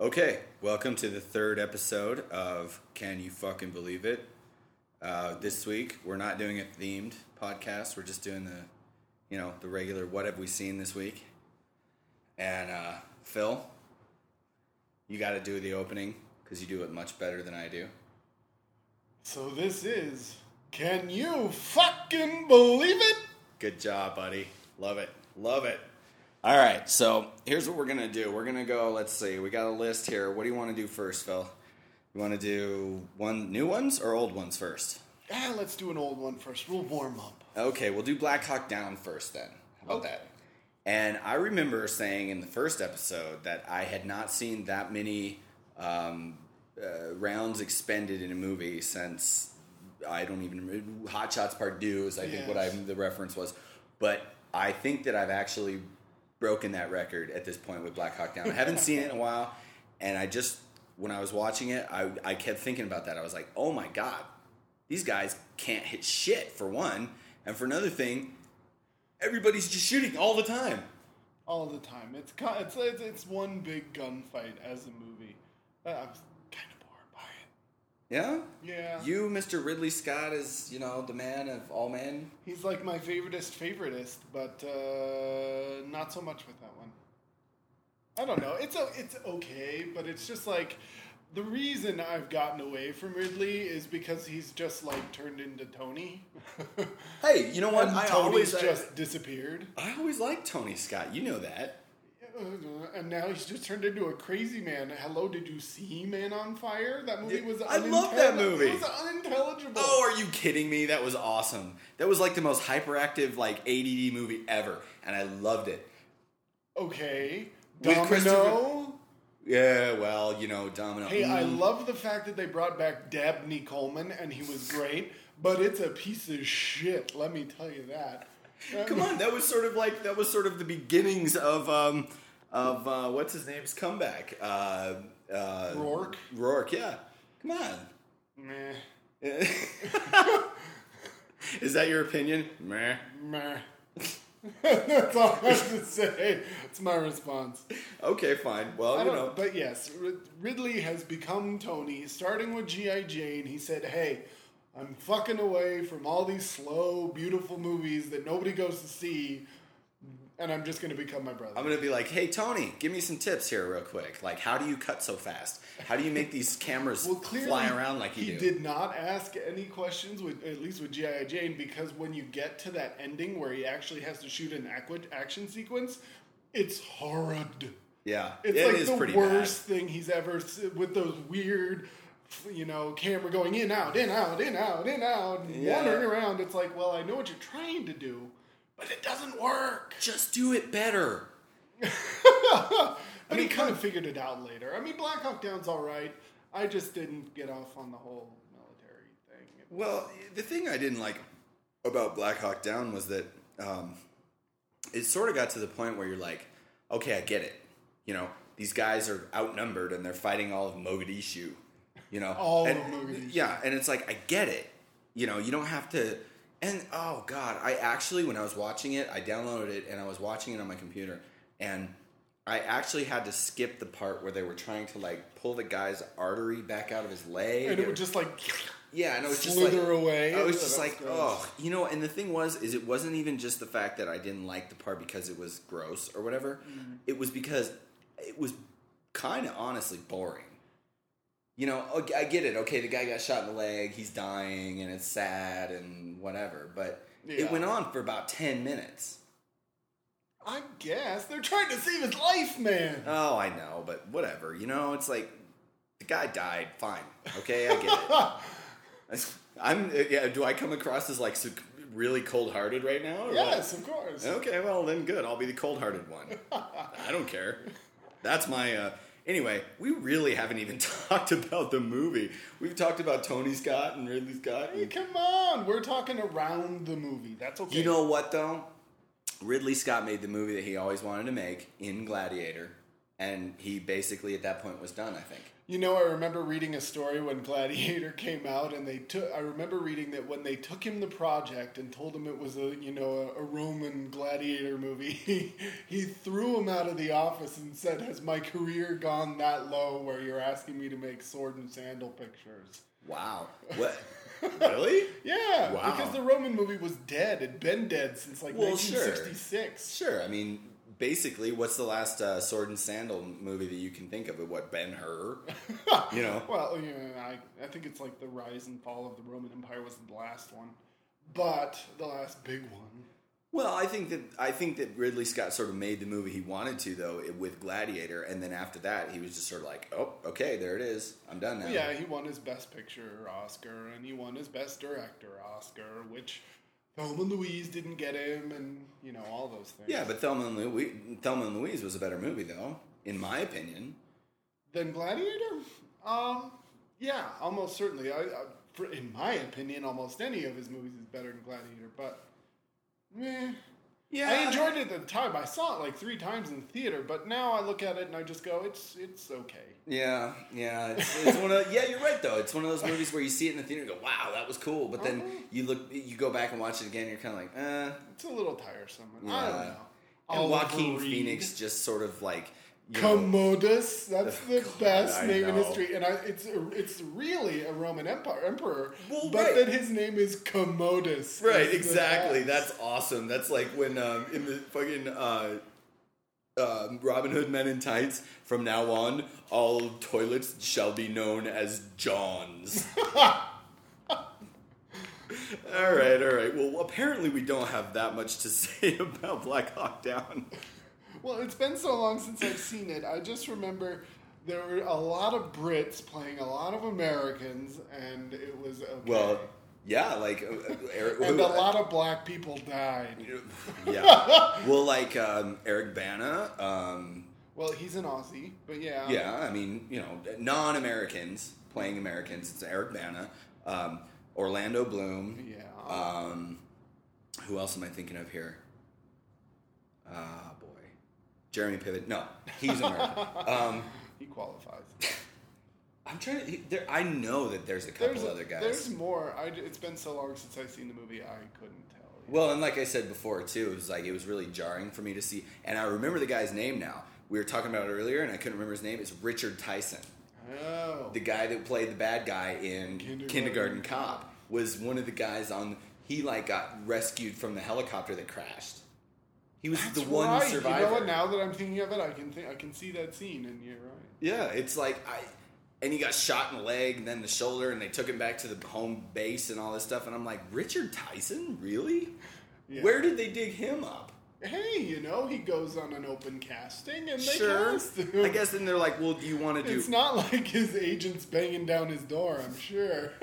Okay, welcome to the third episode of Can You Fucking Believe It? Uh, this week, we're not doing a themed podcast. We're just doing the, you know, the regular what have we seen this week. And uh, Phil, you got to do the opening because you do it much better than I do. So this is Can You Fucking Believe It? Good job, buddy. Love it. Love it. All right, so here's what we're gonna do. We're gonna go. Let's see. We got a list here. What do you want to do first, Phil? You want to do one new ones or old ones first? Ah, let's do an old one first. We'll warm up. Okay, we'll do Black Hawk Down first then. How about Okay. that? And I remember saying in the first episode that I had not seen that many um, uh, rounds expended in a movie since I don't even remember Hot Shots Part Two is I think what I the reference was, but I think that I've actually broken that record at this point with Black Hawk Down. I haven't seen it in a while, and I just when I was watching it, I I kept thinking about that. I was like, oh my god, these guys can't hit shit for one, and for another thing, everybody's just shooting all the time. All the time. It's it's it's, one big gunfight as a movie. Uh, I was kind of bored by it. Yeah, Yeah. you, Mr. Ridley Scott, is you know the man of all men. He's like my favoriteest favoritist, but uh, not so much with that one. I don't know. It's o- it's okay, but it's just like the reason I've gotten away from Ridley is because he's just like turned into Tony. Hey, you know what? and I Tony's always just disappeared. I always liked Tony Scott. You know that. And now he's just turned into a crazy man. Hello, did you see Man on Fire? That movie was I love that movie. It was unintelligible. Oh, are you kidding me? That was awesome. That was like the most hyperactive like ADD movie ever, and I loved it. Okay. With Domino. Christopher- Yeah, well, you know, Domino. Hey, I Mm. love the fact that they brought back Dabney Coleman and he was great, but it's a piece of shit. Let me tell you that. Come on, that was sort of like that was sort of the beginnings of um of uh, what's his name's comeback. Uh, uh, Rourke. Rourke, yeah. Come on. Meh. Is that your opinion? Meh. Meh. That's all I have to say. It's my response. Okay, fine. Well, I you don't, know. but yes, Rid- Ridley has become Tony, starting with G.I. Jane. He said, Hey, I'm fucking away from all these slow, beautiful movies that nobody goes to see, and I'm just going to become my brother. I'm gonna be like, hey Tony, give me some tips here, real quick. Like, how do you cut so fast? How do you make these cameras well, clearly, fly around like you he do? did not ask any questions with at least with G.I. Jane because when you get to that ending where he actually has to shoot an action sequence, it's horrid. Yeah, It's it like is the pretty worst thing he's ever with those weird, you know, camera going in out in out in out in out, Yeah. wandering around. It's like, well, I know what you're trying to do, but it doesn't work. Just do it better. But he kind of figured it out later. I mean, Black Hawk Down's all right. I just didn't get off on the whole military thing. Well, the thing I didn't like about Black Hawk Down was that um, it sort of got to the point where you're like, okay, I get it. You know, these guys are outnumbered and they're fighting all of Mogadishu. You know, All and, of Mogadishu. Yeah, and it's like I get it. You know, you don't have to. And oh god, I actually when I was watching it, I downloaded it and I was watching it on my computer, and I actually had to skip the part where they were trying to like pull the guy's artery back out of his leg. And it would just like, Yeah, and it was just like, away. I was Oh, just like, gross. oh, you know. And the thing was, is it wasn't even just the fact that I didn't like the part because it was gross or whatever. Mm-hmm. It was because it was kind of honestly boring. You know, okay, I get it. Okay, the guy got shot in the leg. He's dying, and it's sad and whatever. But Yeah. it went on for about ten minutes. I guess they're trying to save his life, man. Oh, I know, but whatever. You know, it's like the guy died. Fine. Okay, I get it. I'm. Yeah. Do I come across as like really cold-hearted right now? or what? yes, of course. Okay, well then good. I'll be the cold-hearted one. I don't care. That's my. Uh, anyway, we really haven't even talked about the movie. We've talked about Tony Scott and Ridley Scott. Hey, come on. We're talking around the movie. That's okay. You know what though? Ridley Scott made the movie that he always wanted to make in Gladiator. and he basically at that point was done. I think. You know, I remember reading a story when Gladiator came out, and they took. I remember reading that when they took him the project and told him it was a you know a, a Roman gladiator movie, he, he threw him out of the office and said, "Has my career gone that low where you're asking me to make sword and sandal pictures?" Wow. What? really? Yeah, Wow. because the Roman movie was dead. It'd been dead since like Well, sure. 1966. Sure. I mean, basically, what's the last uh, sword and sandal movie that you can think of? What Ben Hur? you know. Well, yeah, I, I think it's like the rise and fall of the Roman Empire was the last one, but the last big one. Well, I think that I think that Ridley Scott sort of made the movie he wanted to though with Gladiator, and then after that he was just sort of like, oh, okay, there it is, I'm done now. Yeah, he won his Best Picture Oscar and he won his Best Director Oscar, which Thelma and Louise didn't get him, and you know all those things. Yeah, but Thelma and Louise, Thelma and Louise was a better movie though, in my opinion. Than Gladiator, um, yeah, almost certainly. I, I for, in my opinion, almost any of his movies is better than Gladiator, but. Meh. Yeah, I enjoyed it at the time. I saw it like three times in the theater, but now I look at it and I just go, "It's it's okay." Yeah, yeah, it's, it's one of yeah. You're right though. It's one of those movies where you see it in the theater and go, "Wow, that was cool," but then Uh-huh. you look, you go back and watch it again, and you're kind of like, "eh." It's a little tiresome. I don't know. And Oliver Joaquin Reed. Phoenix just sort of like, you know, Commodus. That's the God, best I name in history, and I, it's it's really a Roman empire, emperor. Well, but right. then his name is Commodus. Right, exactly. That's awesome. That's like when um, in the fucking uh, um, Robin Hood Men in Tights. From now on, all toilets shall be known as Johns. all right, all right. Well, apparently we don't have that much to say about Black Hawk Down. Well, it's been so long since I've seen it. I just remember there were a lot of Brits playing a lot of Americans, and it was okay. Well, yeah, like uh, uh, Eric, and a lot of black people died. yeah. Well, like um, Eric Bana. Um, Well, he's an Aussie, but yeah. Yeah, I mean, you know, non-Americans playing Americans. It's Eric Bana, um, Orlando Bloom. Yeah. Um, who else am I thinking of here? Boy, Jeremy Piven. No, he's American. um, he qualifies. I'm trying to. he- There, I know that there's a couple There's, other guys. there's more. I, it's been so long since I've seen the movie, I couldn't tell. you. Well, and like I said before too, it was like it was really jarring for me to see. And I remember the guy's name now. We were talking about it earlier, and I couldn't remember his name. It's Richard Tyson. Oh. the guy that played the bad guy in Kindergarten Kindergarten, Cop was one of the guys on. He like got rescued from the helicopter that crashed. He was That's the one right. survivor. You know what? Now that I'm thinking of it, I can think, I can see that scene, and you're right. Yeah, it's like I. And he got shot in the leg and then the shoulder, and they took him back to the home base and all this stuff. And I'm like, Richard Tyson, really? Yeah. Where did they dig him up? Hey, you know, he goes on an open casting, and they Sure. cast him. I guess then they're like, well, do you want to do? It's not like his agent's banging down his door, I'm sure.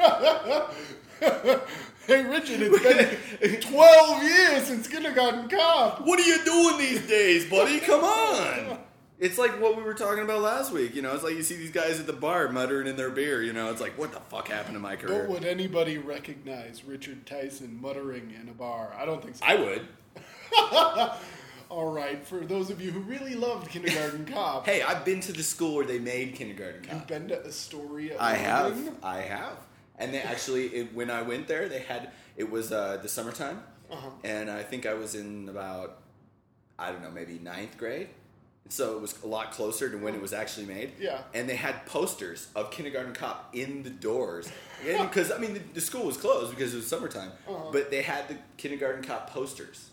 hey, Richard, it's been 12 years since Kindergarten Cop. What are you doing these days, buddy? Come on. It's like what we were talking about last week. You know, it's like you see these guys at the bar muttering in their beer. You know, it's like, what the fuck happened to my career? But would anybody recognize Richard Tyson muttering in a bar? I don't think so. I would. All right, for those of you who really loved Kindergarten Cop, Hey, I've been to the school where they made Kindergarten Cop. you've been to Astoria. I have. I have. And they actually, it, when I went there, they had it was uh, the summertime, Uh-huh. and I think I was in about I don't know, maybe ninth grade. So it was a lot closer to when it was actually made. Yeah. And they had posters of Kindergarten Cop in the doors. Because, I mean, the, the school was closed because it was summertime. Uh-huh. But they had the Kindergarten Cop posters.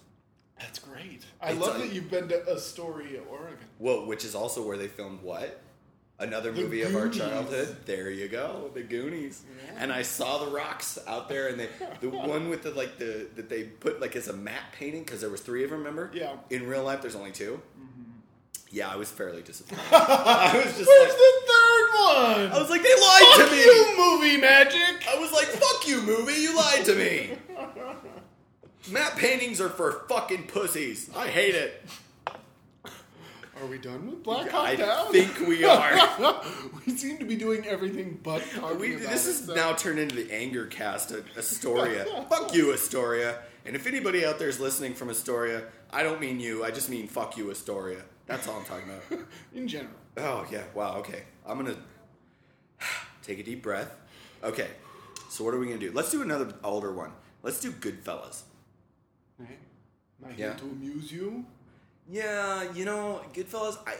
That's great. I It's love a- that you've been to Astoria, Oregon. Well, which is also where they filmed what? Another The movie of our childhood. There you go, the Goonies. Yeah. And I saw the rocks out there, and they the one with the like the that they put like as a matte painting because there was three of them. Remember? Yeah. In real life, there's only 2 Mm-hmm. Yeah, I was fairly disappointed. I was just Where's like, the third one? I was like, they lied Fuck to me. you, movie magic. I was like, fuck you, movie. You lied to me. Matte paintings are for fucking pussies. I hate it. Are we done with Black Hawk I Down? think we are. we seem to be doing everything but talking We, about this it, is so- now turned into the anger cast at Astoria. fuck you, Astoria. And if anybody out there is listening from Astoria, I don't mean you. I just mean fuck you, Astoria. That's all I'm talking about. In general. Oh yeah. Wow. Okay. I'm gonna take a deep breath. Okay. So what are we gonna do? Let's do another older one. Let's do Goodfellas. Am I Yeah. to amuse you? Yeah, you know, Goodfellas. I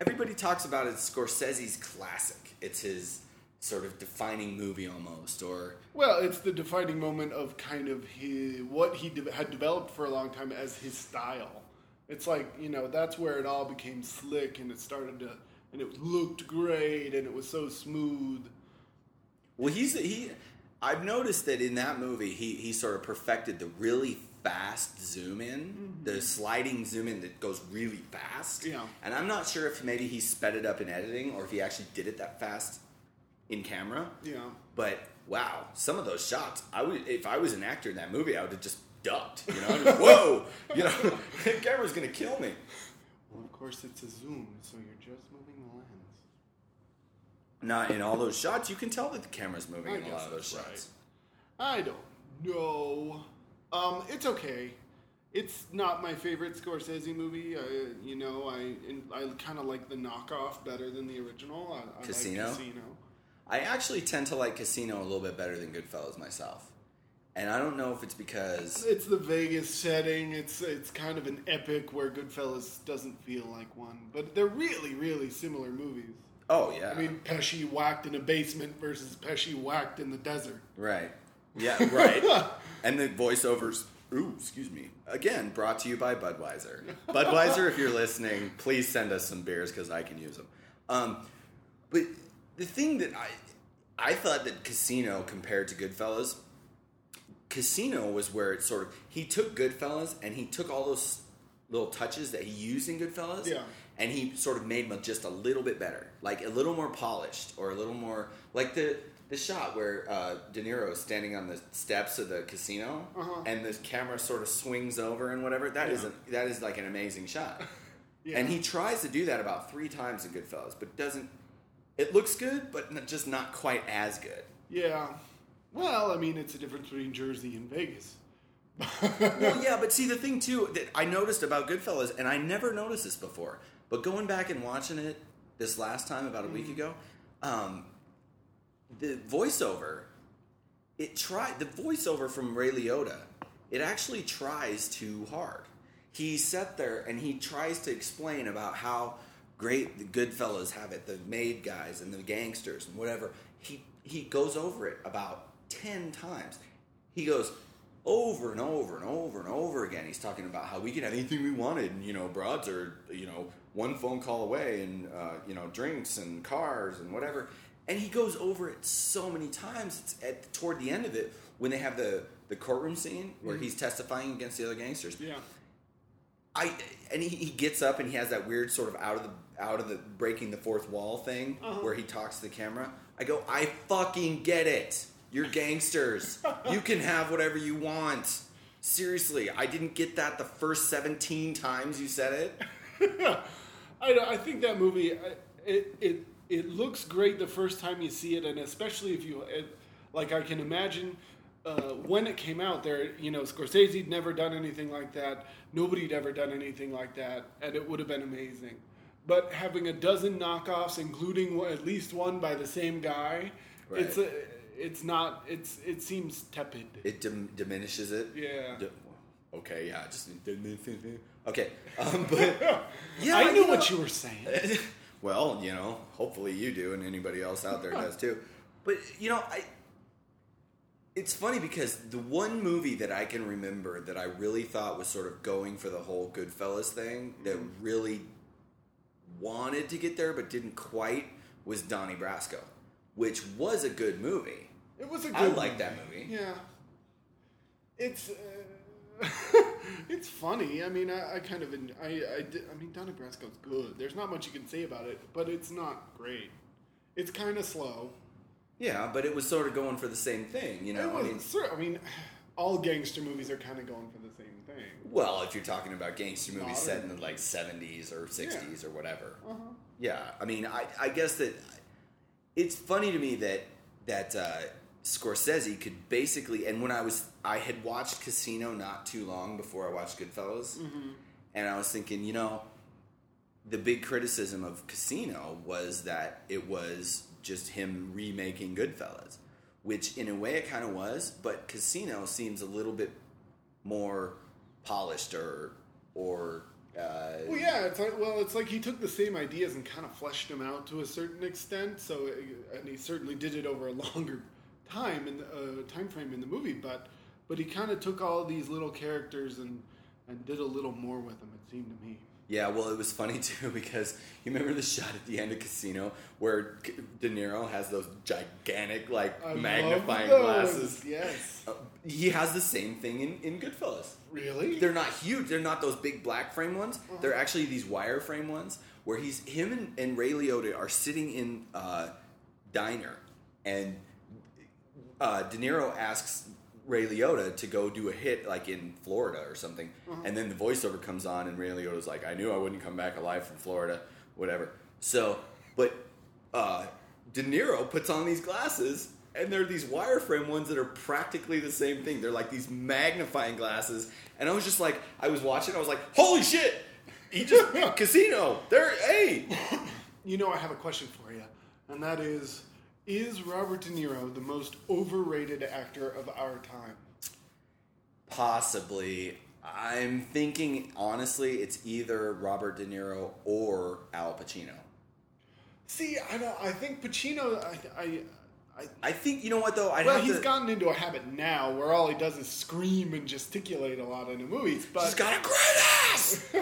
everybody talks about it. Scorsese's classic. It's his sort of defining movie almost, or Well, it's the defining moment of kind of his, what he de- had developed for a long time as his style. It's like, you know, that's where it all became slick and it started to, and it looked great and it was so smooth. well, he's he. I've noticed that in that movie, he he sort of perfected the really fast zoom in, the mm-hmm. sliding zoom in that goes really fast. Yeah. And I'm not sure if maybe he sped it up in editing or if he actually did it that fast in camera. Yeah. But wow, some of those shots, I would if I was an actor in that movie, I would have just ducked. You know, just, whoa, you know, the camera's gonna kill me. Well, of course, it's a zoom, so you're just moving the lens. Not in all those shots, you can tell that the camera's moving I in a lot of those that's shots. I don't know. Um, it's okay. It's not my favorite Scorsese movie. I, you know, I I kind of like the knockoff better than the original. I, I Casino? Like Casino. I actually tend to like Casino a little bit better than Goodfellas myself, and I don't know if it's because It's the Vegas setting. It's it's kind of an epic where Goodfellas doesn't feel like one, but they're really really similar movies. Oh yeah, I mean, Pesci whacked in a basement versus Pesci whacked in the desert. right, yeah, right, and the voiceovers. Ooh, excuse me. Again, brought to you by Budweiser. Budweiser, if you're listening, please send us some beers because I can use them. Um, but the thing that I I thought that Casino compared to Goodfellas, Casino was where it sort of he took Goodfellas and he took all those little touches that he used in Goodfellas, Yeah. And he sort of made them just a little bit better, like a little more polished or a little more like the the shot where uh, De Niro is standing on the steps of the casino Uh-huh. and the camera sort of swings over and whatever. That is Yeah. a, that is like an amazing shot. Yeah. And he tries to do that about three times in Goodfellas, but doesn't. It looks good, but just not quite as good. Yeah. Well, I mean, it's a difference between Jersey and Vegas. well, yeah, but see the thing too that I noticed about Goodfellas, and I never noticed this before, but going back and watching it this last time about a week ago, um, the voiceover, it tried the voiceover from Ray Liotta. It actually tries too hard. He sat there and he tries to explain about how great the Goodfellas have it, the made guys and the gangsters and whatever. He he goes over it about ten times. He goes over and over and over and over again. He's talking about how we can have anything we wanted, and you know, broads are you know one phone call away, and uh, you know, drinks and cars and whatever. And he goes over it so many times. It's at toward the end of it when they have the the courtroom scene where he's testifying against the other gangsters. Yeah. I and he, he gets up and he has that weird sort of out of the out of the breaking the fourth wall thing Uh-huh. where he talks to the camera. I go, I fucking get it. You're gangsters. you can have whatever you want. Seriously, I didn't get that the first 17 times you said it. I, I think that movie it, it it looks great the first time you see it, and especially if you it, like, I can imagine uh, when it came out. There, you know, Scorsese'd never done anything like that. Nobody'd ever done anything like that, and it would have been amazing. But having a dozen knockoffs, including at least one by the same guy, Right. it's a, it's not it's it seems tepid. It dim- diminishes it. Yeah. D- okay, yeah, just okay. Um, but yeah, I knew know- what you were saying. well, you know, hopefully you do, and anybody else out there does too. But you know, I. It's funny because the one movie that I can remember that I really thought was sort of going for the whole Goodfellas thing that really wanted to get there but didn't quite was Donnie Brasco, which was a good movie. It was a good I like that movie. Yeah. It's uh, it's funny. I mean, I, I kind of en- I I, di- I mean, Donnie Brasco's good. There's not much you can say about it, but it's not great. It's kind of slow. Yeah, but it was sort of going for the same thing, you know. It I mean, I mean, all gangster movies are kind of going for the same thing. well, if you're talking about gangster movies set in the like 70s or 60s or whatever. Uh-huh. Yeah, I mean, I, I guess that it's funny to me that that uh, Scorsese could basically, and when I was, I had watched Casino not too long before I watched Goodfellas, Mm-hmm. and I was thinking, you know, the big criticism of Casino was that it was just him remaking Goodfellas, which in a way it kind of was, but Casino seems a little bit more polished or or uh, Well, yeah, it's like well, it's like he took the same ideas and kind of fleshed them out to a certain extent. So, and he certainly did it over a longer time in the uh, time frame in the movie. But but he kind of took all these little characters and and did a little more with them. It seemed to me. Yeah, well, it was funny too because you remember the shot at the end of Casino where De Niro has those gigantic, like I magnifying glasses. Yes. Uh, he has the same thing in, in Goodfellas. Really? They're not huge. They're not those big black frame ones. They're actually these wire frame ones where he's him and, and Ray Liotta are sitting in a diner, and uh, De Niro asks Ray Liotta to go do a hit like in Florida or something, and then the voiceover comes on, and Ray Liotta's like, "I knew I wouldn't come back alive from Florida, whatever." So, but uh, De Niro puts on these glasses, and they're these wireframe ones that are practically the same thing. They're like these magnifying glasses, and I was just like, I was watching, I was like, "Holy shit!" He just casino. There, hey, You know, I have a question for you, and that is: Is Robert De Niro the most overrated actor of our time? Possibly. I'm thinking honestly, it's either Robert De Niro or Al Pacino. See, I don't. I think Pacino. I. I, I I think you know what though. I'd well, he's to. gotten into a habit now where all he does is scream and gesticulate a lot in the movies. But He's got a great ass.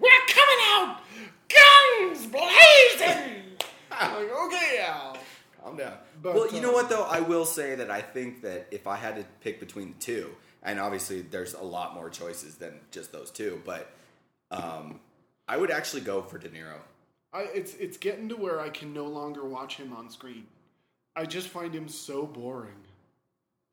we're coming out, guns blazing. like, okay, Al. But, well, you know uh, what though. I will say that I think that if I had to pick between the two, and obviously there's a lot more choices than just those two, but um, I would actually go for De Niro. I, it's it's getting to where I can no longer watch him on screen. I just find him so boring.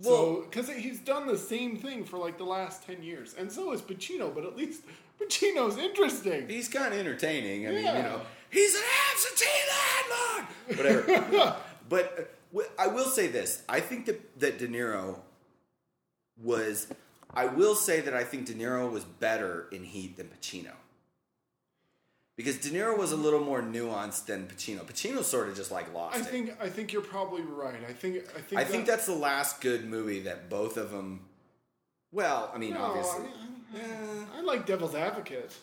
Well- so because he's done the same thing for like the last ten years, and so is Pacino. But at least Pacino's interesting. He's kind of entertaining. I mean, you know, he's an absentee landlord. Whatever. but uh, I will say this: I think that that De Niro was. I will say that I think De Niro was better in Heat than Pacino. Because De Niro was a little more nuanced than Pacino. Pacino sort of just like lost I it. think I think you're probably right. I think I think I think that's the last good movie that both of them. Well, I mean, No, obviously, I, I, I like Devil's Advocate.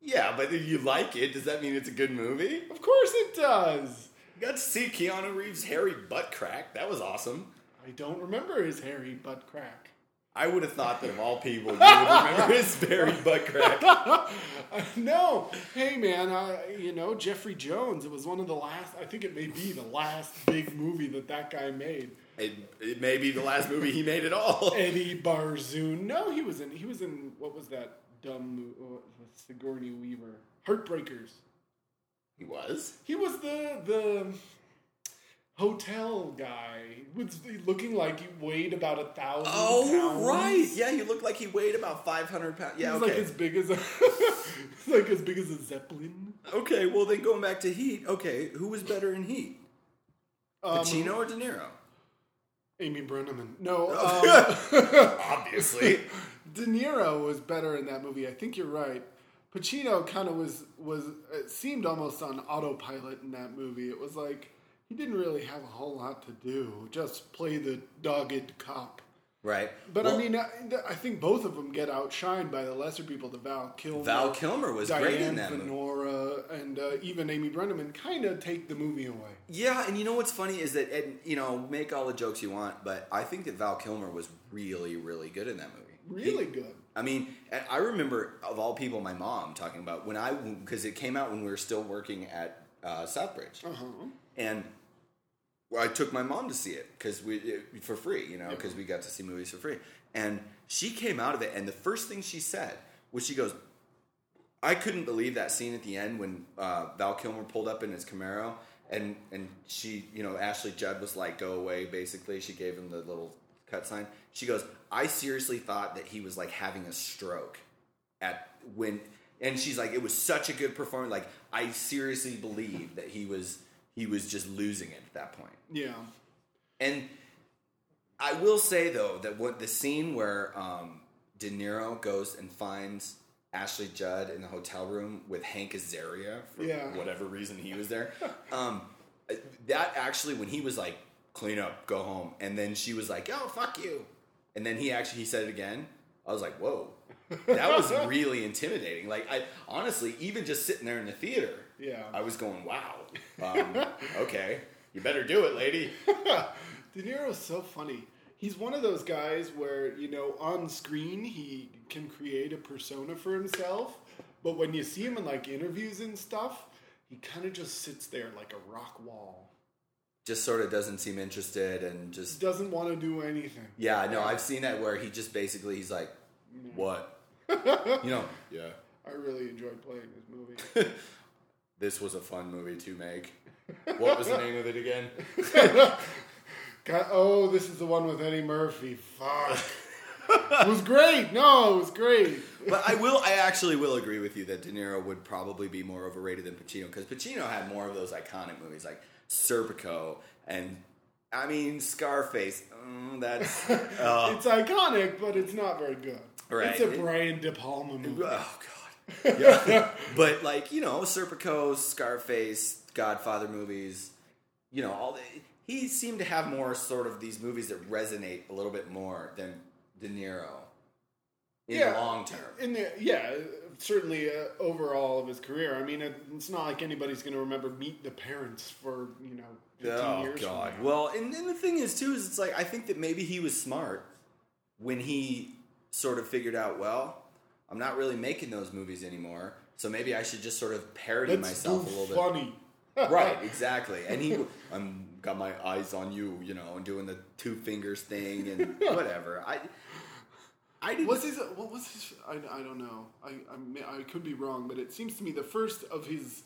yeah, but if you like it, does that mean it's a good movie? Of course it does. Got to see Keanu Reeves' hairy butt crack. That was awesome. I don't remember his hairy butt crack. I would have thought that of all people, you would remember his hairy butt crack. no, hey man, uh, you know Jeffrey Jones. It was one of the last. I think it may be the last big movie that that guy made. It, it may be the last movie he made at all. Eddie Barzoon. No, he was in. He was in. What was that dumb movie with Sigourney Weaver? Heartbreakers. He was. He was the the hotel guy. Was looking like he weighed about a thousand. Oh, pounds. right. Yeah, he looked like he weighed about 500 pounds. He Yeah, okay. like as big as a. like as big as a zeppelin. okay, well, then going back to Heat, okay, who was better in Heat? Um, Pacino or De Niro? Amy Brenneman. No, um, Obviously. De Niro was better in that movie. I think you're right. Pacino kind of was was it seemed almost on autopilot in that movie. It was like he didn't really have a whole lot to do, just play the dogged cop. right. But Well, I mean, I, I think both of them get outshined by the lesser people. The Val Kilmer, Val Kilmer was great in Diane that movie. Venora, and uh, even Amy Brenneman kind of take the movie away. Yeah, and you know what's funny is that, and you know, make all the jokes you want, but I think that Val Kilmer was really, really good in that movie. Really He- good. I mean, I remember of all people, my mom talking about when I because it came out when we were still working at uh, Southbridge, Uh huh. and I took my mom to see it because we it, for free, you know, because we got to see movies for free. And she came out of it, and the first thing she said was, "She goes, I couldn't believe that scene at the end when uh, Val Kilmer pulled up in his Camaro, and and she, you know, Ashley Judd was like, "Go away." Basically, she gave him the little cut sign. She goes, "I seriously thought that he was like having a stroke at when." And she's like, "It was such a good performance. Like, I seriously believe that he was he was just losing it at that point." Yeah. And I will say though that what the scene where um, De Niro goes and finds Ashley Judd in the hotel room with Hank Azaria for Yeah. whatever reason he was there. Um, that actually, when he was like, "Clean up, go home," and then she was like, "Oh, fuck you," and then he actually he said it again. I was like, "Whoa." that was really intimidating. Like, I honestly, even just sitting there in the theater, Yeah. I was going, "Wow, um, okay, you better do it, lady." De Niro's so funny. He's one of those guys where, you know, on screen he can create a persona for himself, but when you see him in like interviews and stuff, he kind of just sits there like a rock wall. Just sort of doesn't seem interested, and just Doesn't want to do anything. yeah, no, I've seen that where he just basically he's like, mm. "What?" you know? Yeah. I really enjoyed playing this movie. This was a fun movie to make. What was the name of it again? God, oh, this is the one with Eddie Murphy. Fuck. it was great. No, it was great. But I will, I actually will agree with you that De Niro would probably be more overrated than Pacino because Pacino had more of those iconic movies like Serpico and, I mean, Scarface. Mm, that's uh, It's iconic, but it's not very good. Right. It's a Brian De Palma movie. oh god. Yeah. but like you know, Serpico, Scarface, Godfather movies. You know, all the, he seemed to have more sort of these movies that resonate a little bit more than De Niro in Yeah. the long term. In the yeah, certainly uh, overall of his career. I mean, it, it's not like anybody's going to remember Meet the Parents for you know 15 Oh years. God! Well, and, and the thing is too is it's like I think that maybe he was smart when he sort of figured out. Well, I'm not really making those movies anymore, so maybe I should just sort of parody Let's myself a little bit. funny. right, exactly. And he, I'm got my eyes on you, you know, and doing the two fingers thing and whatever. I, I didn't. What's his? What was his? I, I don't know. I, I may- I could be wrong, but it seems to me the first of his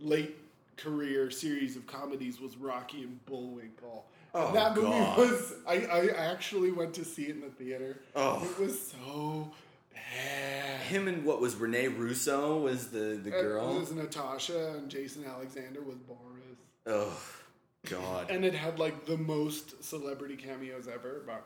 late career series of comedies was Rocky and Bullwinkle. Oh, that movie God. was. I, I actually went to see it in the theater. Oh. it was so bad. him and what was Rene Russo was the the It girl. was Natasha and Jason Alexander was Boris. Oh God. And it had like the most celebrity cameos ever. But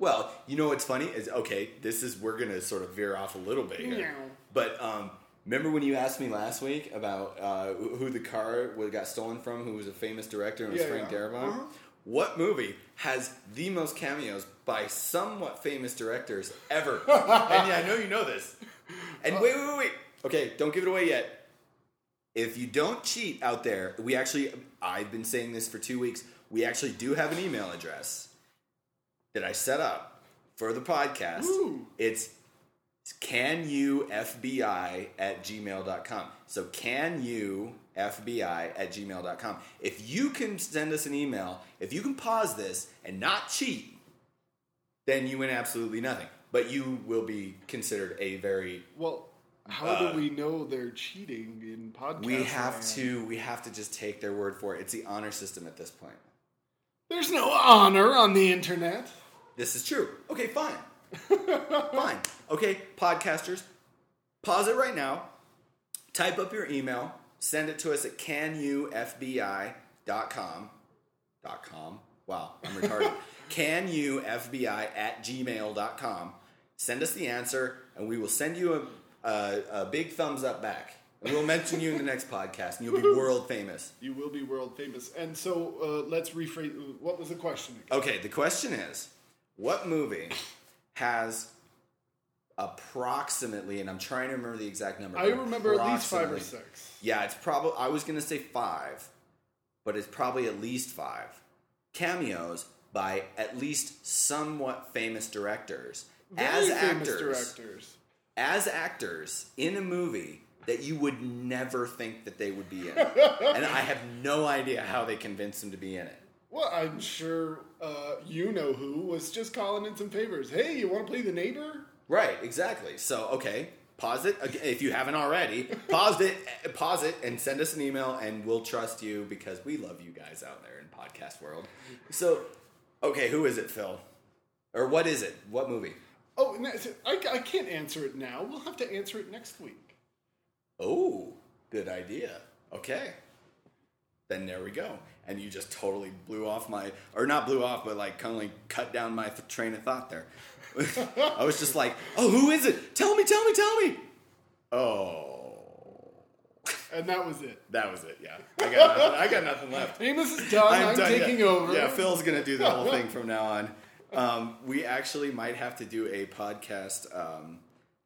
Well, you know what's funny is okay. This is we're gonna sort of veer off a little bit here, Meow. but um, remember when you asked me last week about uh, who who the car got stolen from, who was a famous director, and it was Yeah, Frank yeah. Darabont. Uh-huh. What movie has the most cameos by somewhat famous directors ever? and yeah, I know you know this. And wait, wait, wait, wait. Okay, don't give it away yet. If you don't cheat out there, we actually, I've been saying this for two weeks. We actually do have an email address that I set up for the podcast. Ooh. It's can you FBI at gmail.com. So can you FBI at gmail.com. If you can send us an email, if you can pause this and not cheat, then you win absolutely nothing. But you will be considered a very well, how Uh, do we know they're cheating in podcast? we have land? to we have to just take their word for it. It's the honor system at this point. There's no honor on the internet. This is true. Okay, fine. fine. Okay, podcasters, pause it right now. Type up your email. Send it to us at canufbi.com. Dot com. Wow, I'm retarded. canufbi at gmail.com. Send us the answer, and we will send you a, a, a big thumbs up back. And we'll mention you in the next podcast, and you'll be world famous. You will be world famous. And so uh, let's rephrase. What was the question? Again? Okay, the question is what movie has approximately, and I'm trying to remember the exact number. I remember at least five or six. Yeah, it's probably, I was going to say five, but it's probably at least five cameos by at least somewhat famous directors as famous actors. directors. As actors in a movie that you would never think that they would be in. and I have no idea how they convinced them to be in it. Well, I'm sure uh, you know who was just calling in some favors. Hey, you want to play the neighbor? Right, exactly. So, okay, pause it if you haven't already. Pause it, pause it, and send us an email, and we'll trust you because we love you guys out there in podcast world. So, okay, who is it, Phil? Or what is it? What movie? Oh, I, I can't answer it now. We'll have to answer it next week. Oh, good idea. Okay. Then there we go. And you just totally blew off my, or not blew off, but like kind of like cut down my th- train of thought there. I was just like, oh, who is it? Tell me, tell me, tell me. Oh, And that was it. that was it. Yeah, I got nothing, I got nothing left. Amos is done. I'm, done, taking yeah. over. Yeah, Phil's gonna do the whole thing from now on. Um, we actually might have to do a podcast um,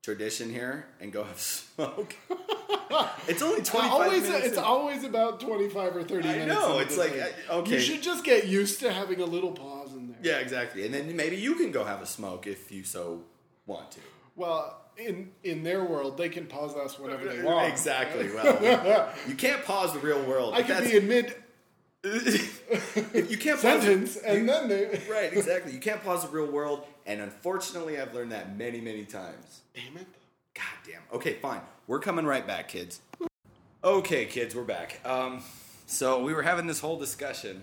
tradition here and go have smoke. it's only twenty five always, minutes. it's in. always about 25 or 30 I minutes. know, it's like. I- okay. You should just get used to having a little pause in there. yeah, exactly. And then maybe you can go have a smoke if you so want to. Well, in in their world, they can pause us whenever they uh, want. Exactly. Well, you can't pause the real world. I could be in mid you can't pause sentence, and then they. right, exactly. You can't pause the real world, and unfortunately, I've learned that many, many times. Damn it. God damn. Okay, fine. We're coming right back, kids. Okay, kids, we're back. Um, so we were having this whole discussion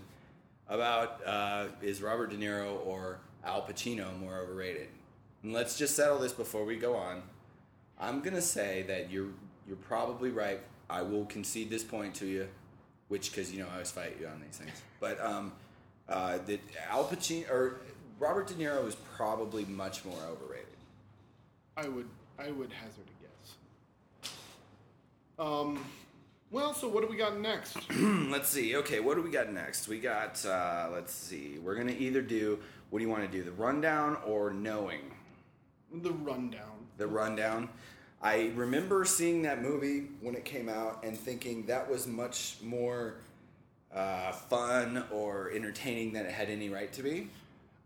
about uh, is Robert De Niro or Al Pacino more overrated? And let's just settle this before we go on. I'm gonna say that you're you're probably right. I will concede this point to you, which because you know I always fight you on these things. But um, uh, that Al Pacino or Robert De Niro is probably much more overrated. I would I would hazard a guess. Um, well, so what do we got next? let's see. Okay, what do we got next? We got. Uh, let's see. We're gonna either do. What do you want to do? The rundown or knowing? the rundown. The rundown. I remember seeing that movie when it came out and thinking that was much more uh, fun or entertaining than it had any right to be.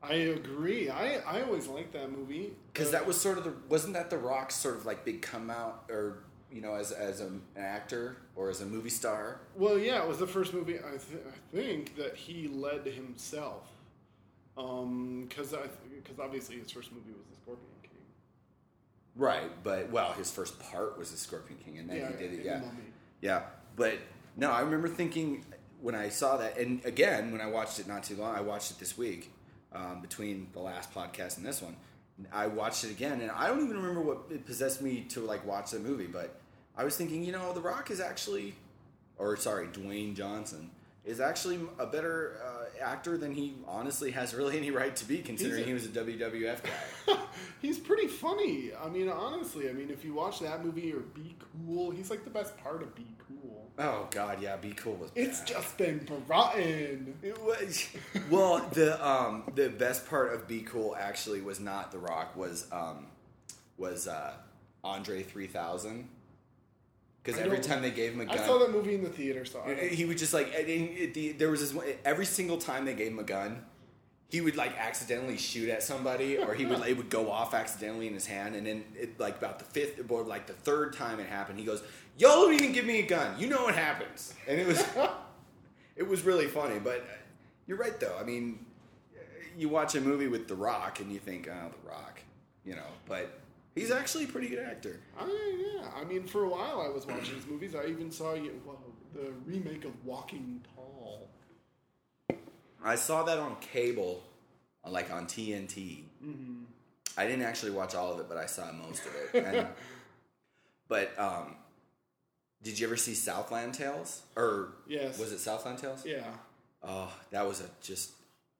I agree. I, I always liked that movie Because Uh, that was sort of the wasn't that the Rock's sort of like big come out or you know as as a, an actor or as a movie star. Well, yeah, it was the first movie I, th- I think that he led himself. Because I because obviously his first movie was The Scorpion. Right, but well, his first part was the Scorpion King, and then Yeah, he did it. Yeah, yeah. But no, I remember thinking when I saw that, and again when I watched it not too long, I watched it this week um, between the last podcast and this one. I watched it again, and I don't even remember what it possessed me to like watch the movie, but I was thinking, you know, The Rock is actually, or sorry, Dwayne Johnson is actually a better uh, actor than he honestly has really any right to be, considering a- he was a WWF guy. He's pretty funny. I mean, honestly, I mean, if you watch that movie or Be Cool, he's like the best part of Be Cool. oh God, yeah, be cool with It's just been rotten. It was well. The um the best part of Be Cool actually was not The Rock was um was uh Andre three thousand because every time they gave him a gun, I saw that movie in the theater, so I he would just like and he- the, there was this one, every single time they gave him a gun. He would like accidentally shoot at somebody, or he would it would go off accidentally in his hand, and then it, like about the fifth or like the third time it happened, he goes, "Y'all don't even give me a gun. You know what happens." And it was it was really funny. But uh, you're right, though. I mean, you watch a movie with The Rock, and you think, "Oh, The Rock," you know. But he's actually a pretty good actor. I, yeah, I mean, for a while I was watching his movies. I even saw well, the remake of Walking Tall. I saw that on cable, like on TNT. I didn't actually watch all of it, but I saw most of it. And, but um, did you ever see Southland Tales? Or Yes. was it Southland Tales? Yeah, Oh, that was a just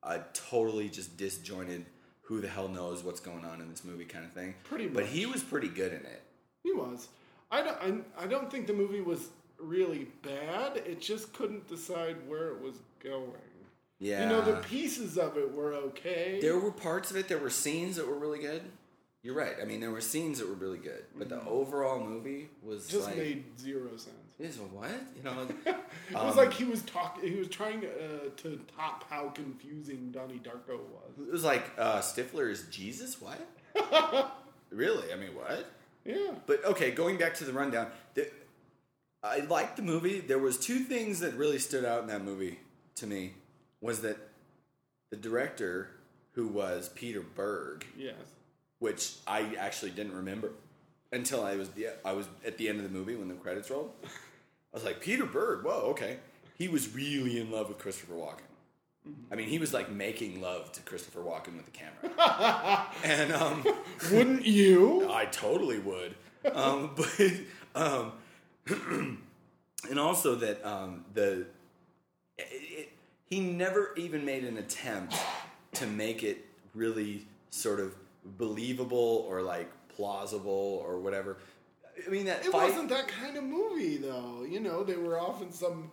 a totally just disjointed. Who the hell knows what's going on in this movie kind of thing. Pretty much. But he was pretty good in it. he was. I don't, I, I don't think the movie was really bad. It just couldn't decide where it was going. Yeah. You know, the pieces of it were okay. There were parts of it, there were scenes that were really good. You're right. I mean, there were scenes that were really good, but the mm-hmm. overall movie was just like, made zero sense. Is a what? You know, It was um, like he was talking. He was trying to, uh, to top how confusing Donnie Darko was. it was like uh, Stifler is Jesus. What? really? I mean, what? Yeah. But okay, going back to the rundown, the, I liked the movie. There was two things that really stood out in that movie to me. Was that the director, who was Peter Berg, Yes. which I actually didn't remember until I was the, I was at the end of the movie when the credits rolled. I was like, Peter Berg, whoa, okay. He was really in love with Christopher Walken. I mean, he was like making love to Christopher Walken with the camera, and um, Wouldn't you? I totally would. Um, but um, and also that um, the it, it, he never even made an attempt to make it really sort of believable or like plausible or whatever. I mean that It fight. wasn't that kind of movie, though. You know, they were off in some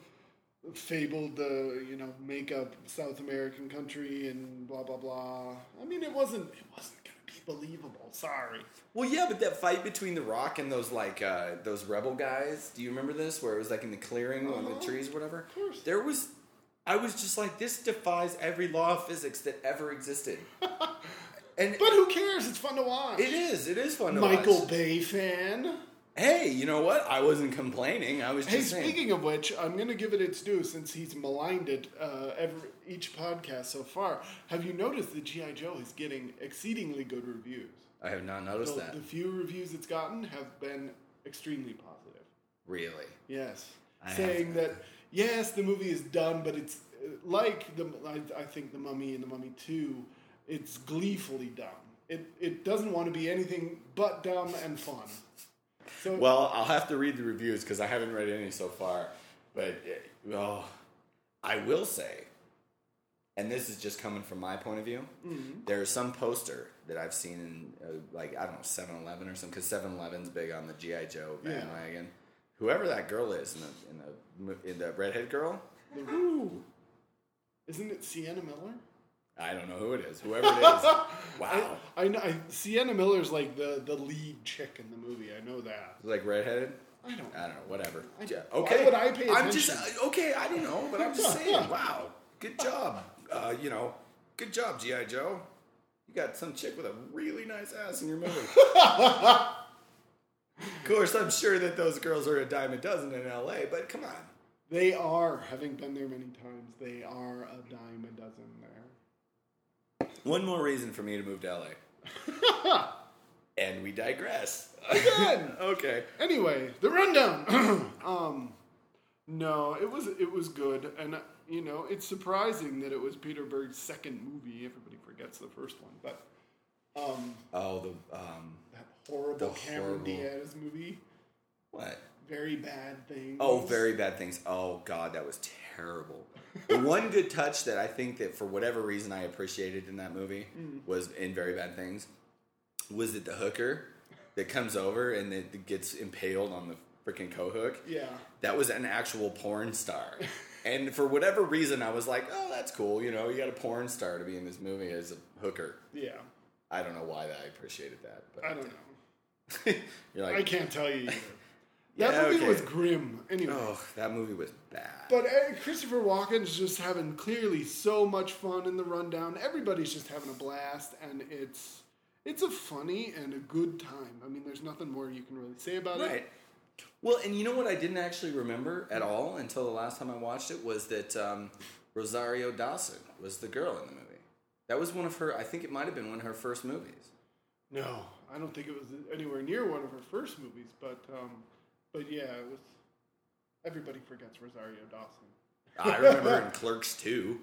fabled, uh, you know, make-up South American country and blah blah blah. I mean, it wasn't. It wasn't gonna be believable. Sorry. Well, yeah, but that fight between The Rock and those like uh, those rebel guys. Do you remember this? Where it was like in the clearing on the Uh-huh. trees, or whatever. Of course. There was. I was just like, this defies every law of physics that ever existed. and But who cares? It's fun to watch. it is. It is fun to Michael watch. Bay fan. Hey, you know what? I wasn't complaining. I was Hey, just saying. speaking of which, I'm going to give it its due since he's maligned it uh, every each podcast so far. Have you noticed that GI Joe is getting exceedingly good reviews? I have not noticed The, that. the few reviews it's gotten have been extremely positive. Really? Yes, I saying that yes, the movie is done, but it's uh, like the I, I think the Mummy and the Mummy Two. It's gleefully dumb. It it doesn't want to be anything but dumb and fun. So Well, I'll have to read the reviews because I haven't read any so far. But eh, oh, I will say, and this is just coming from my point of view. There's some poster that I've seen in uh, like I don't know 7-Eleven or something because 7-Eleven's big on the GI Joe Yeah. bandwagon. Whoever that girl is in the in the in the redhead girl, isn't it Sienna Miller? I don't know who it is. Whoever it is, wow, I, I know I, Sienna Miller's like the the lead chick in the movie. I know that. like redheaded. I don't. I don't know, whatever. I- Yeah, why okay. would I pay attention? I'm just uh, okay. I don't know, but I'm just saying. Wow, good job. Uh, you know, good job, GI Joe. You got some chick with a really nice ass in your movie. of course, I'm sure that those girls are a dime a dozen in LA, but come on. They are, having been there many times, they are a dime a dozen there. One more reason for me to move to LA. and we digress. Again. okay. Anyway, the rundown. um, no, it was it was good, and uh, you know it's surprising that it was Peter Berg's second movie. Everybody forgets the first one, but um, Oh, the um, that horrible The Cameron horrible- Diaz movie, what? very bad things. Oh, very bad things. Oh God, that was terrible. The one good touch that I think that for whatever reason I appreciated in that movie mm. was in Very Bad Things was that the hooker that comes over and that gets impaled on the freaking coat hook. Yeah, That was an actual porn star. and for whatever reason I was like, "Oh, that's cool, you know, you got a porn star to be in this movie as a hooker." yeah. I don't know why I appreciated that, but I don't know. You're like, I can't tell you. Either. Yeah, That movie okay. was grim. Anyway. "Oh, that movie was bad." But uh, Christopher Walken's just having clearly so much fun in the rundown. Everybody's just having a blast, and it's it's a funny and a good time. I mean, there's nothing more you can really say about Right. it. Well, and you know what I didn't actually remember at all until the last time I watched it was that um, Rosario Dawson was the girl in the movie. That was one of her. I think it might have been one of her first movies. No, I don't think it was anywhere near one of her first movies, but um, but yeah, it was. Everybody forgets Rosario Dawson. I remember her in Clerks too.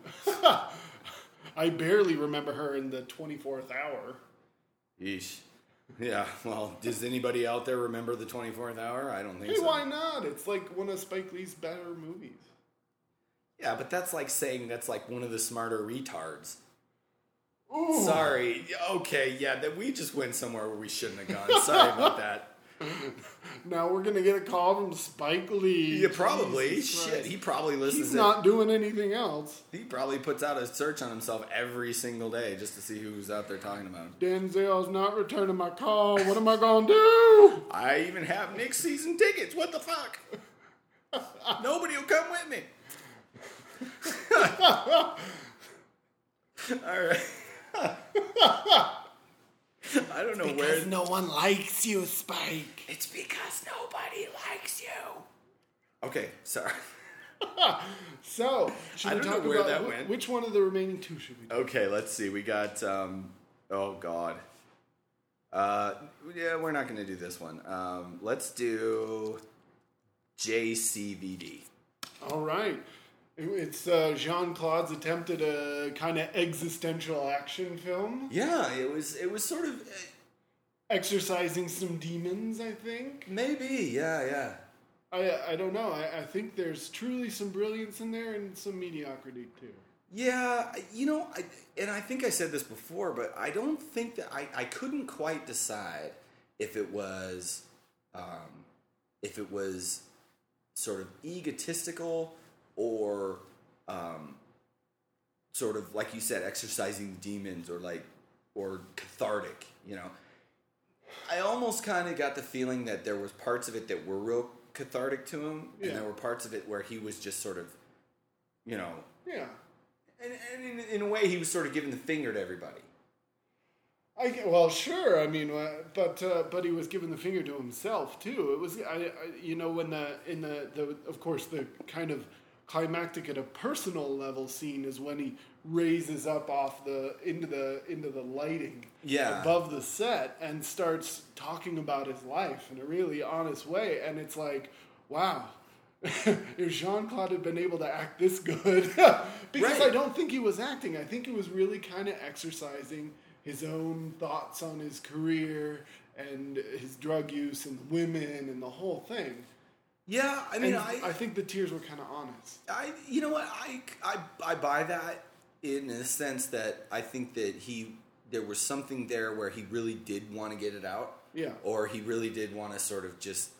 I barely remember her in the 24th hour. Yeesh. Yeah. Well, does anybody out there remember the Twenty Fourth Hour? I don't think Hey, so. why not? It's like one of Spike Lee's better movies. Yeah, but that's like saying that's like one of the smarter retards. Ooh. Sorry. Okay. Yeah. That we just went somewhere where we shouldn't have gone. Sorry about that. Now we're gonna get a call from Spike Lee. Yeah, probably. Jesus Shit. Christ. He probably listens. He's to- not doing anything else. He probably puts out a search on himself every single day just to see who's out there talking about him. Denzel's not returning my call. What am I gonna do? I even have Nick season tickets. What the fuck? Nobody will come with me. All right. I don't know where. Because no one likes you, Spike. It's because nobody likes you. Okay, sorry. So, should I we don't know talk where about that wh- went. which one of the remaining two should we do? Okay, let's see. We got. Um, oh God. Uh, yeah, we're not going to do this one. Um, let's do JCVD. All right. It's uh, Jean Claude's attempt at a kind of existential action film, Yeah, it was. It was sort of uh, exercising some demons, I think. maybe. Yeah, yeah. I I don't know. I, I think there's truly some brilliance in there and some mediocrity too. Yeah, you know, I, and I think I said this before, but I don't think that I, I couldn't quite decide if it was um, if it was sort of egotistical or um, sort of like you said, exercising demons or like or cathartic. You know, I almost kind of got the feeling that there was parts of it that were real cathartic to him, Yeah. and there were parts of it where he was just sort of, you know, Yeah. and, and in, in a way, he was sort of giving the finger to everybody. I well, sure. I mean, uh, but uh, but he was giving the finger to himself too. It was, I, I you know, when the in the, the of course the kind of climactic at a personal level scene is when he raises up off the into the into the lighting Yeah. above the set and starts talking about his life in a really honest way, and it's like, wow. if Jean Claude had been able to act this good, because Right. I don't think he was acting. I think he was really kind of exercising his own thoughts on his career and his drug use and the women and the whole thing. Yeah, I mean, I, I think the tears were kind of honest. I, you know what, I, I, I buy that in the sense that I think that he, there was something there where he really did want to get it out. Yeah. Or he really did want to sort of just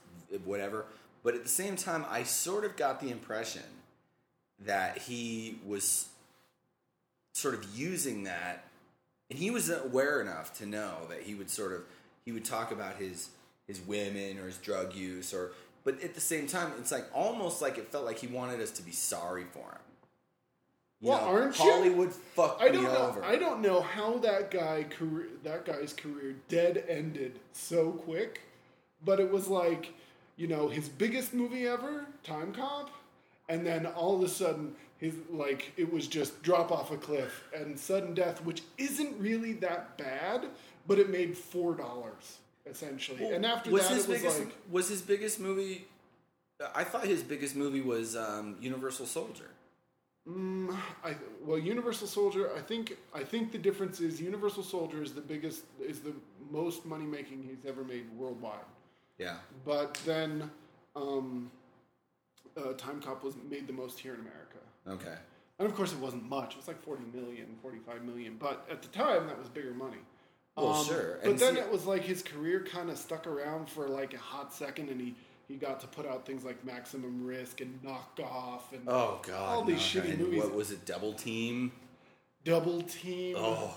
whatever. But at the same time, I sort of got the impression that he was sort of using that, and he was aware enough to know that he would sort of he would talk about his his women or his drug use or but at the same time it's like almost like it felt like he wanted us to be sorry for him. You Well, know, aren't you? Hollywood fucked I me don't know. over. I don't know how that guy career, that guy's career dead ended so quick, but it was like, you know, his biggest movie ever, Timecop, and then all of a sudden his like it was just drop off a cliff and sudden death, which isn't really that bad, but it made four dollars essentially. and after was that, his it was biggest like was his biggest movie I thought his biggest movie was um, Universal Soldier. Mm, I, well, Universal Soldier. I think I think the difference is Universal Soldier is the biggest, is the most money making he's ever made worldwide. Yeah. But then, um, uh, Timecop was made the most here in America, Okay. and of course it wasn't much. It was like 40 million, 45 million. But at the time, that was bigger money. Um, Well, sure. But then see- it was like his career kind of stuck around for like a hot second, and he. He got to put out things like Maximum Risk and Knock Off and Oh god. all these shitty And movies. What was it? Double Team. Double Team. Oh.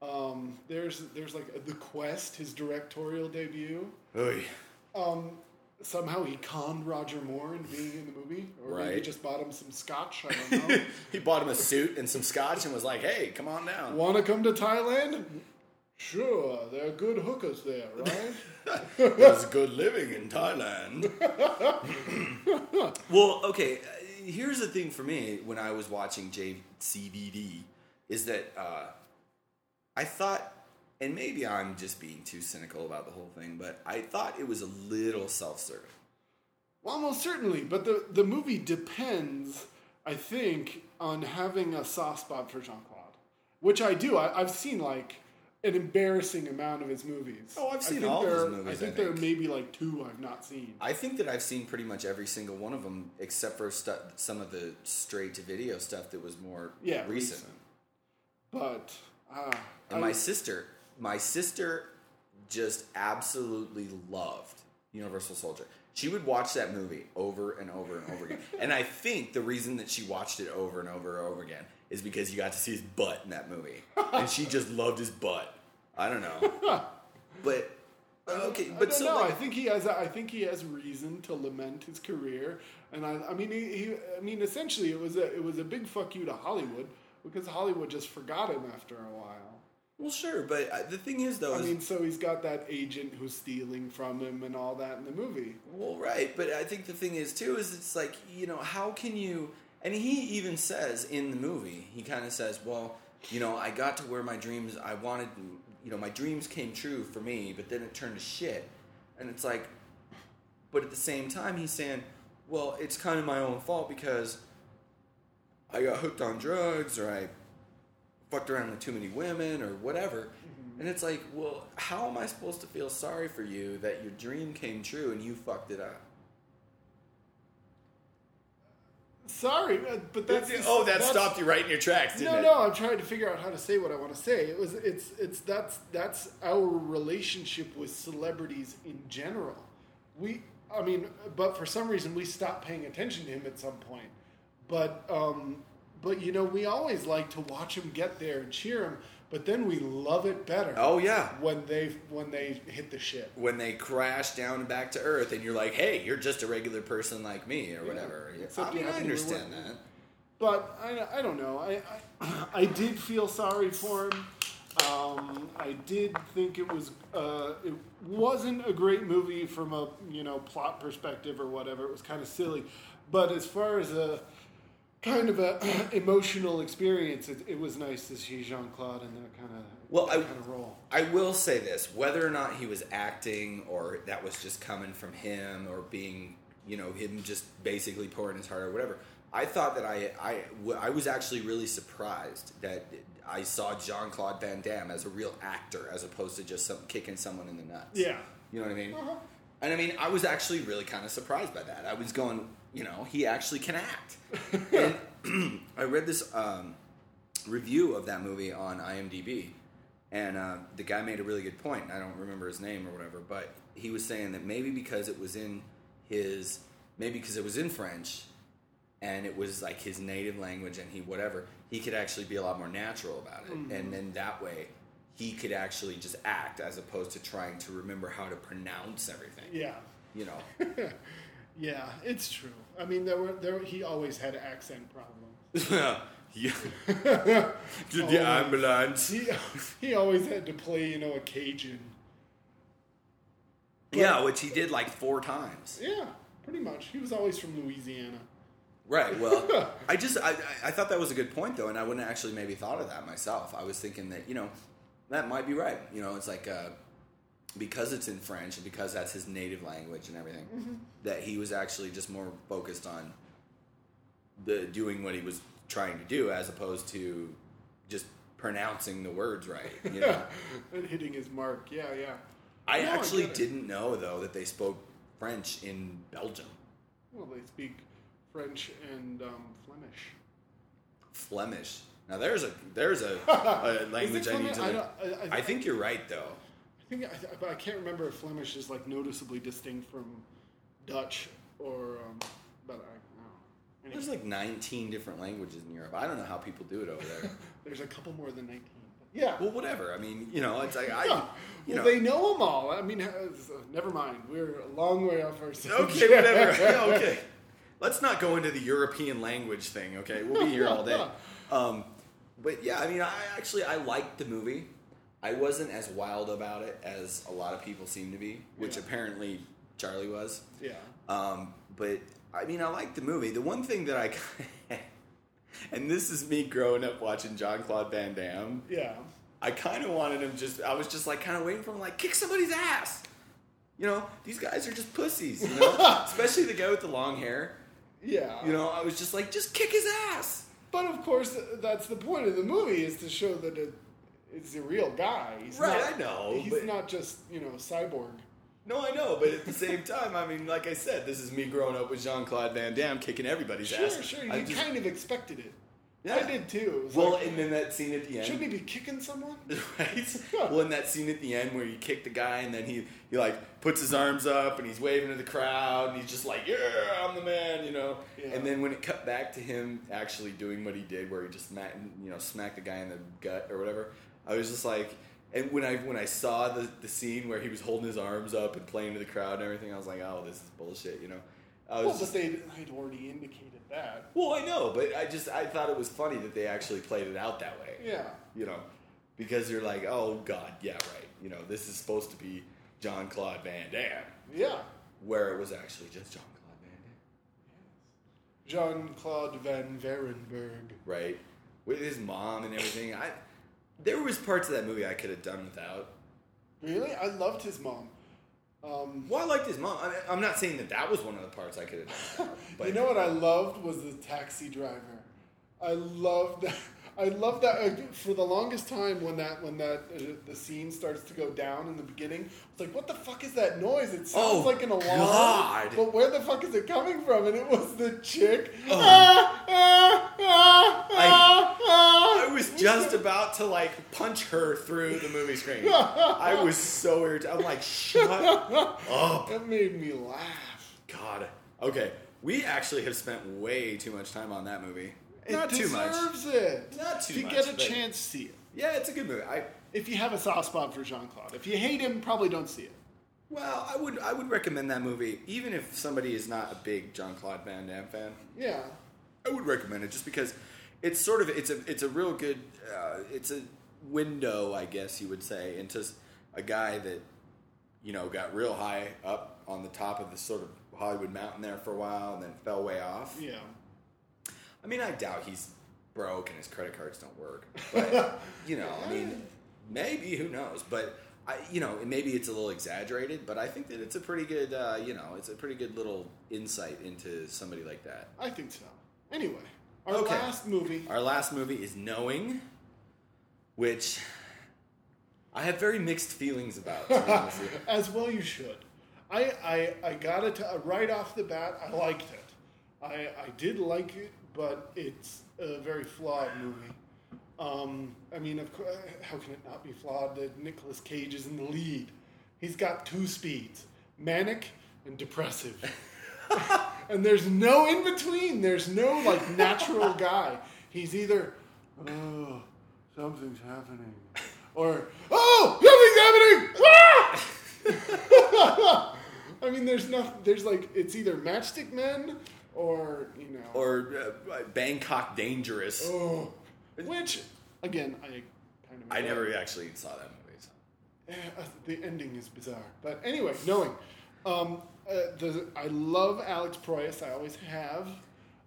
Um, there's there's like the Quest, his directorial debut. Oy. Um, somehow he conned Roger Moore into being in the movie, or maybe Right. just bought him some scotch. I don't know. he bought him a suit and some scotch and was like, "Hey, come on down." Want to come to Thailand? Sure, there are good hookers there, right? There's good living in Thailand. well, okay. uh, Here's the thing for me when I was watching JCVD is that uh, I thought, and maybe I'm just being too cynical about the whole thing, but I thought it was a little self-serving. well, most certainly, but the the movie depends, I think, on having a soft spot for Jean Claude, which I do. I, I've seen like an embarrassing amount of his movies. Oh, I've seen think all of his there- movies, I I think there think. may be like two I've not seen. I think that I've seen pretty much every single one of them, except for stu- some of the straight-to-video stuff that was more Yeah, recent. recent. But uh, And I- my sister, my sister just absolutely loved Universal Soldier. She would watch that movie over and over and over again. and I think the reason that she watched it over and over and over again is because you got to see his butt in that movie. and she just loved his butt. I don't know. But okay, I but don't so know. like, I think he has. I think he has reason to lament his career, and I, I mean, he, he. I mean, essentially, it was a it was a big fuck you to Hollywood because Hollywood just forgot him after a while. Well sure, but uh, the thing is though I is mean, so he's got that agent who's stealing from him and all that in the movie. Well, right, but I think the thing is too is it's like you know how can you? And he even says in the movie, he kind of says, "Well, you know, I got to where my dreams, I wanted, you know, my dreams came true for me, but then it turned to shit." And it's like, but at the same time, he's saying, "Well, it's kind of my own fault because I got hooked on drugs, or I fucked around with too many women, or whatever." And it's like, well, how am I supposed to feel sorry for you that your dream came true and you fucked it up? sorry, uh, but that's oh, that that's- stopped you right in your tracks, didn't No, it? no, I'm trying to figure out how to say what I want to say. It was, it's, it's that's that's our relationship with celebrities in general. We, I mean, but for some reason we stopped paying attention to him at some point. But, um, but you know, we always like to watch them get there and cheer them But then we love it better. Oh yeah. when they when they hit the shit. When they crash down and back to earth, and you're like, "Hey, you're just a regular person like me," or whatever. Except I mean, I happen to be understand that. But I, I don't know. I, I I did feel sorry for him. Um, I did think it was uh, it wasn't a great movie from a you know plot perspective or whatever. It was kind of silly, but as far as a kind of a emotional experience, it, it was nice to see Jean Claude in that kind of Well, I- kind of role. I will say this: whether or not he was acting, or that was just coming from him, or being, you know, him just basically pouring his heart or whatever. I thought that I, I, I was actually really surprised that I saw Jean Claude Van Damme as a real actor, as opposed to just some kicking someone in the nuts. Yeah. you know what I mean. Uh-huh. And I mean, I was actually really kind of surprised by that. I was going, you know, he actually can act. and I read this um, review of that movie on IMDb, and uh, the guy made a really good point. I don't remember his name or whatever, but he was saying that maybe because it was in his, maybe because it was in French, and it was like his native language, and he whatever, he could actually be a lot more natural about it, and then that way. He could actually just act as opposed to trying to remember how to pronounce everything. Yeah. You know, Yeah, it's true. I mean, there were there he always had accent problems. yeah. to the Oh. ambulance. He he always had to play, you know, a Cajun. Yeah, which he did like four times. Yeah, pretty much. He was always from Louisiana. Right. Well, I just I, I- I thought that was a good point though, and I wouldn't actually maybe thought of that myself. I was thinking that you know that might be right. You know, it's like uh, because it's in French and because that's his native language and everything, that he was actually just more focused on the doing what he was trying to do as opposed to just pronouncing the words right. You know. and hitting his mark. Yeah, yeah. I No, actually get it. didn't know though that they spoke French in Belgium. Well, they speak French and um, Flemish. Flemish. Now there's a there's a, a language I need to. I learn. I- I- I think you're right though. I think, I, but I can't remember if Flemish is like noticeably distinct from Dutch or. Um, but I don't know. Anyway, There's like 19 different languages in Europe. I don't know how people do it over there. there's a couple more than nineteen. Yeah. well, whatever. I mean, you know, it's like I, Yeah. you well, they know them all. I mean, uh, never mind. We're a long way off our subject. okay, whatever. Yeah, okay. Let's not go into the European language thing. Okay, we'll be here all day. Um, but yeah, I mean, I actually I liked the movie. I wasn't as wild about it as a lot of people seem to be, which Yeah. apparently Charlie was. Yeah. Um, but I mean, I like the movie. The one thing that I, and this is me growing up watching John Claude Van Damme. Yeah. I kind of wanted him just. I was just like kind of waiting for him, like kick somebody's ass. You know, these guys are just pussies. You know, especially the guy with the long hair. Yeah. You know, I was just like, just kick his ass. But of course, that's the point of the movie is to show that it, it's a real guy. He's Right, not- I know, He's but- not just you know cyborg. No, I know, but at the same time, I mean, like I said, this is me growing up with Jean Claude Van Damme kicking everybody's Sure, ass. sure. Sure. You I just- kind of expected it. Yeah. I did too. Well, like, and then that scene at the end. shouldn't he be kicking someone? right? Well, in that scene at the end where you kick the guy and then he, he like puts his arms up and he's waving to the crowd and he's just like, yeah, I'm the man, you know. Yeah. And then when it cut back to him actually doing what he did, where he just you know, smacked the guy in the gut or whatever, I was just like, and when I when I saw the the scene where he was holding his arms up and playing to the crowd and everything, I was like, oh, this is bullshit, you know. I was Well, just, but they they'd already indicated that. well, I know, but I just I thought it was funny that they actually played it out that way Yeah. you know, because you're like, oh god, yeah, right. You know, this is supposed to be John Claude Van Damme, Yeah. where it was actually just John Claude Van Damme, Jean Claude Van Varenberg. right? With his mom and everything. I there was parts of that movie I could have done without. Really, I loved his mom. Um, Well, I liked his mom. I mean, I'm not saying that that was one of the parts I could have done without. But you know what I loved was the taxi driver. I loved. I love that uh, for the longest time when that when that uh, the scene starts to go down in the beginning. It's like, what the fuck is that noise? It sounds Oh, like an alarm, God. but where the fuck is it coming from? And it was the chick. Oh. Ah, ah, ah, ah, ah. I was just about to like punch her through the movie screen. I was so irritated. I'm like, shut up. That made me laugh. God. Okay, we actually have spent way too much time on that movie. It Not too much. deserves it. Not too if you much, get a but- chance, see it. Yeah, it's a good movie. I If you have a soft spot for Jean Claude, if you hate him, probably don't see it. well, I would I would recommend that movie even if somebody is not a big John Claude Van Damme fan. Yeah. I would recommend it just because it's sort of it's a it's a real good uh, it's a window I guess you would say into s- a guy that you know got real high up on the top of this sort of Hollywood mountain there for a while and then fell way off. Yeah. I mean, I doubt he's broke and his credit cards don't work, but you know, I mean, maybe who knows? But I, you know, maybe it's a little exaggerated, but I think that it's a pretty good, uh, you know, it's a pretty good little insight into somebody like that. I think so. Anyway, our Okay. last movie. Our last movie is Knowing, which I have very mixed feelings about. To be honest with you. As well, you should. I, I, I got it to, right off the bat. I liked it. I, I did like it, but it's a very flawed movie. Um, I mean, of course, how can it not be flawed? That Nicolas Cage is in the lead. He's got two speeds: manic and depressive. and there's no in between. There's no like natural guy. He's either, oh, something's happening, or oh, something's happening. Ah! I mean, there's no, there's like it's either Matchstick Men or you know, Or uh, Bangkok Dangerous. oh, which again I kind of I never actually saw that movie. So. Eh, uh, the ending is bizarre. But anyway, knowing. Um, uh, the, I love Alex Proyas. I always have.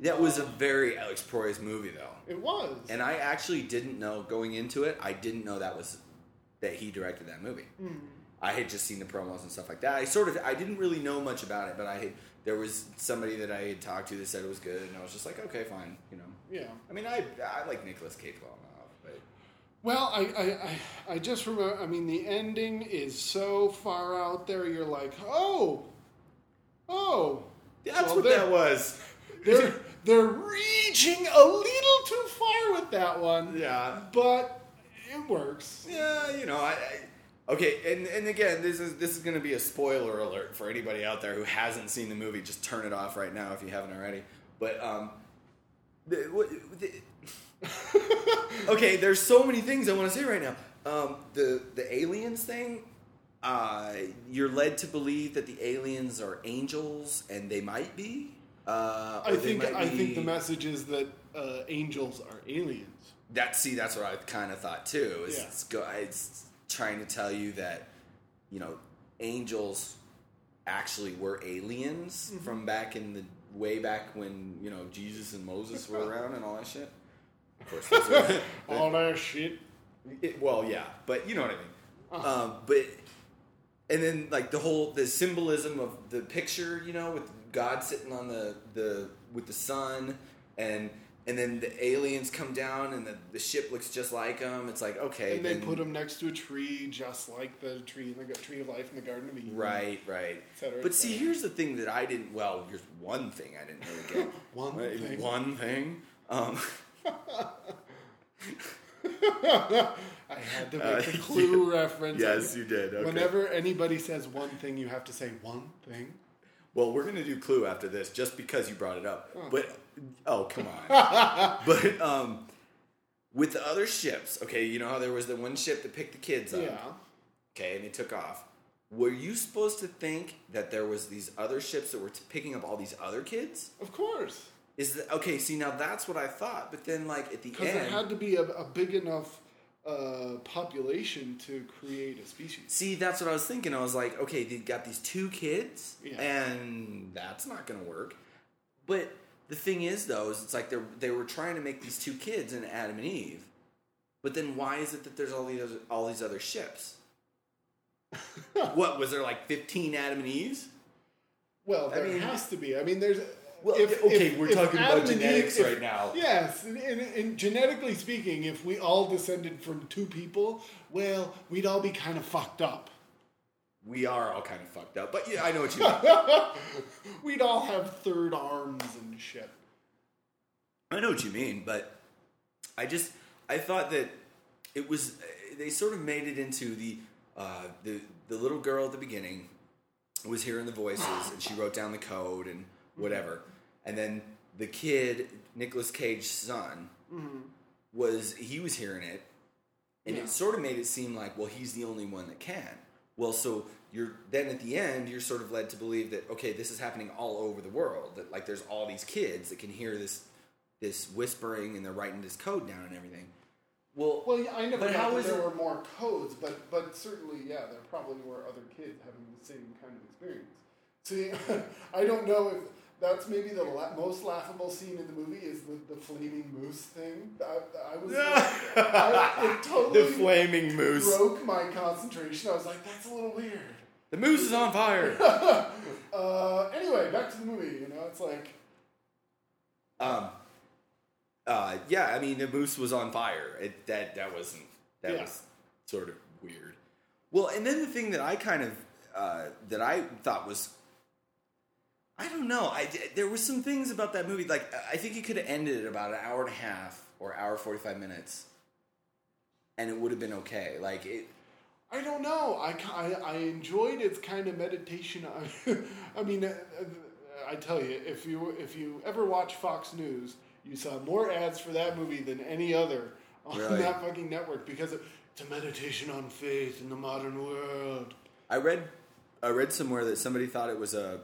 That was a very Alex Proyas movie, though. It was. And I actually didn't know going into it. I didn't know that was that he directed that movie. I had just seen the promos and stuff like that. I sort of I didn't really know much about it, but I had there was somebody that I had talked to that said it was good, and I was just like, okay, fine, you know. yeah. I mean, I I like Nicolas Cage well enough, but Well, I, I, I, I just remember. I mean, the ending is so far out there. You're like, oh, oh. that's Well, what that was. They're they're reaching a little too far with that one. Yeah. But it works. Yeah, you know, I, I okay, and and again, this is this is going to be a spoiler alert for anybody out there who hasn't seen the movie. Just turn it off right now if you haven't already. But um, the, what, the, okay, there's so many things I want to say right now. Um, the the aliens thing. Uh, you're led to believe that the aliens are angels, and they might be. Uh, I think I think the message is that uh, angels are aliens. that see that's what I kind of thought too. Is Yeah. it's, go, it's trying to tell you that you know angels actually were aliens Mm-hmm. from back in the way back when you know Jesus and Moses were around and all that shit. Of course, are, All that shit. it, well, yeah, but you know what I mean. Uh-huh. Um, but and then like the whole the symbolism of the picture, you know, with God sitting on the the with the sun, and and then the aliens come down and the, the ship looks just like them. It's like okay, And they then- put them next to a tree, just like the tree in the tree of life in the Garden of Eden. Right, right. cetera, et but see, here's the thing that I didn't. Well, here's one thing I didn't really get. One Right, thing. One thing. Um, I had to make Uh, the clue reference. yes, you did. Okay. Whenever anybody says one thing, you have to say one thing. Well, we're gonna do Clue after this, just because you brought it up. But oh, come on. but um, with the other ships, okay, you know how there was the one ship that picked the kids up, Yeah. okay, and they took off. Were you supposed to think that there was these other ships that were t- picking up all these other kids? Of course. Is that okay? See, now that's what I thought. But then, like at the Because end, there had to be a, a big enough uh, population to create a species. See, that's what I was thinking. I was like, okay, they got these two kids, Yeah. and that's not going to work. But the thing is, though, is it's like they they were trying to make these two kids in Adam and Eve. But then why is it that there's all these other, all these other ships? what was there like fifteen Adam and Eves? Well, I there mean- has to be. I mean, there's Well, if- okay, if- we're if talking about Adam and genetics Eve- right now. Yes, and, and, and genetically speaking, if we all descended from two people, well, we'd all be kind of fucked up. We are all kind of fucked up, but yeah, I know what you mean. We'd all have third arms and shit. I know what you mean, but I just I thought that it was they sort of made it into the uh, the the little girl at the beginning was hearing the voices and she wrote down the code and whatever, and then the kid Nicolas Cage's son was he was hearing it, and Yeah. it sort of made it seem like well he's the only one that can. Well, so you're then at the end you're sort of led to believe that okay this is happening all over the world that like there's all these kids that can hear this this whispering and they're writing this code down and everything. Well, Well, yeah, I never But know how is there it- were more codes, but but certainly, yeah, there probably were other kids having the same kind of experience. See, I don't know if that's maybe the la- most laughable scene in the movie is the, the flaming moose thing. I, I was, I, it totally the flaming moose. broke my concentration. I was like, that's a little weird. The moose is on fire. Uh, anyway, back to the movie. You know, it's like, um, uh, yeah, I mean the moose was on fire. It, that that wasn't that Yeah. was sort of weird. Well, and then the thing that I kind of uh, that I thought was. I don't know. I there were some things about that movie. Like I think it could have ended at about an hour and a half or hour forty five minutes, and it would have been okay. Like it, I don't know. I, I, I enjoyed its kind of meditation. on- I mean, uh, I tell you, if you if you ever watch Fox News, you saw more ads for that movie than any other on Really? that fucking network because it's a meditation on faith in the modern world. I read I read somewhere that somebody thought it was a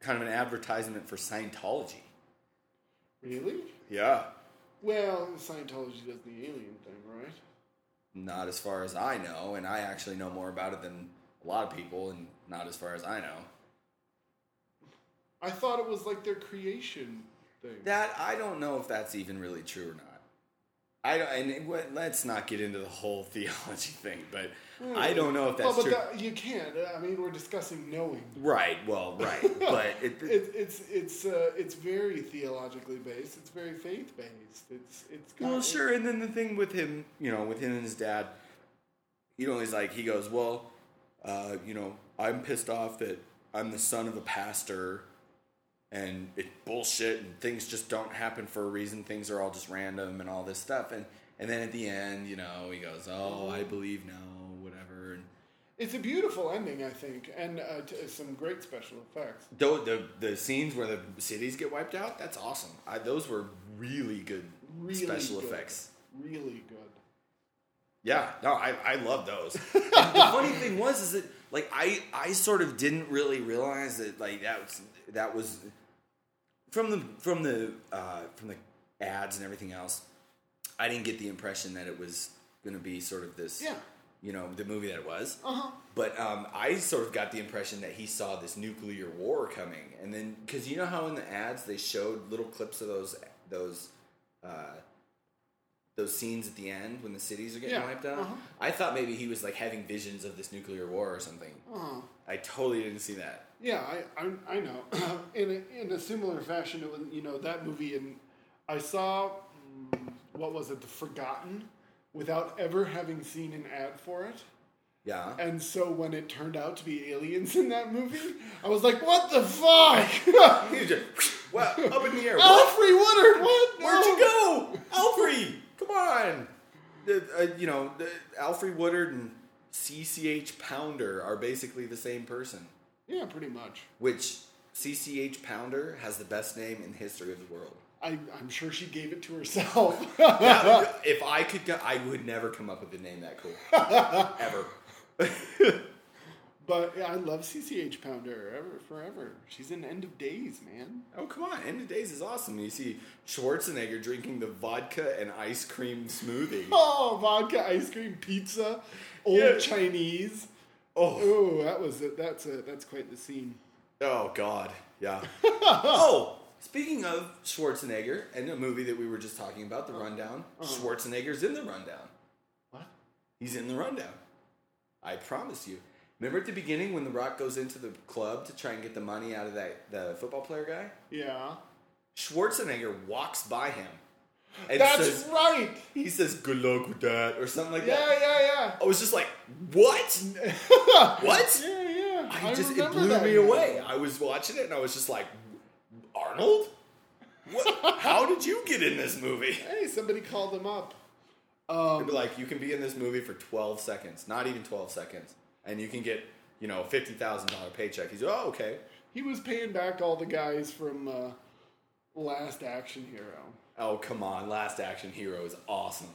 kind of an advertisement for Scientology. Really? Yeah. Well, Scientology does the alien thing, right? Not as far as I know, and I actually know more about it than a lot of people, and not as far as I know. I thought it was like their creation thing. That I don't know if that's even really true or not. I don't, and let's not get into the whole theology thing, but I don't know if that's well, but true. that, you can't. I mean, we're discussing knowing. right. Well, right, but it, It, it's it's uh, it's very theologically based. It's very faith based. It's it's Well, sure. And then the thing with him, you know, with him and his dad, you know, he's like, he goes, well, uh, you know, I'm pissed off that I'm the son of a pastor and it's bullshit and things just don't happen for a reason. Things are all just random and all this stuff. And, and then at the end, you know, he goes, oh, I believe now, whatever. And It's a beautiful ending, I think, and uh, t- some great special effects. the, the, the scenes where the cities get wiped out, that's awesome. I, those were really good Really special good. effects. Really good. Yeah, no, I, I love those. the funny thing was is that like I I sort of didn't really realize that like that was that was from the from the uh, from the ads and everything else. I didn't get the impression that it was going to be sort of this, Yeah. you know, the movie that it was. Uh huh. But um, I sort of got the impression that he saw this nuclear war coming, and then because you know how in the ads they showed little clips of those those uh, those scenes at the end when the cities are getting Yeah, wiped out. uh-huh. I thought maybe he was like having visions of this nuclear war or something. Uh-huh. I totally didn't see that. Yeah, I, I, I know. in, a, in a similar fashion, it was, you know, that movie, and I saw, mm, what was it, The Forgotten, without ever having seen an ad for it. Yeah. And so when it turned out to be aliens in that movie, I was like, what the fuck? He was just well, up in the air. Alfred Woodard, what? Where'd you go, Alfred? Come on. Uh, you know, the, Alfred Woodard and CCH Pounder are basically the same person. Yeah, pretty much. Which CCH Pounder has the best name in the history of the world. I, I'm sure she gave it to herself. That- if I could, go, I would never come up with a name that cool, ever. but yeah, I love CCH Pounder ever, forever. She's in End of Days, man. oh come on, End of Days is awesome. You see Schwarzenegger drinking the vodka and ice cream smoothie. Oh, vodka, ice cream, pizza, old Yeah. Chinese. Oh, Oh, that was it. That's a, that's quite the scene. oh God, yeah. oh, speaking of Schwarzenegger and a movie that we were just talking about, The uh-huh. Rundown. Uh-huh. Schwarzenegger's in The Rundown. What? He's in The Rundown. I promise you. Remember at the beginning when The Rock goes into the club to try and get the money out of that the football player guy? Yeah. Schwarzenegger walks by him. And That's says, right. He says, "Good luck with that," or something like Yeah, that. yeah, yeah, yeah. I was just like, "What? What?" Yeah, yeah. I just it blew that me now. away. I was watching it and I was just like, "Arnold, what? How did you get in this movie?" Hey, somebody called him up. Um, be like, "You can be in this movie for 12 seconds, not even 12 seconds, and you can get, you know, a fifty thousand dollar paycheck." He's, like, "Oh, okay." he was paying back all the guys from uh, Last Action Hero. Oh, come on! Last Action Hero is awesome.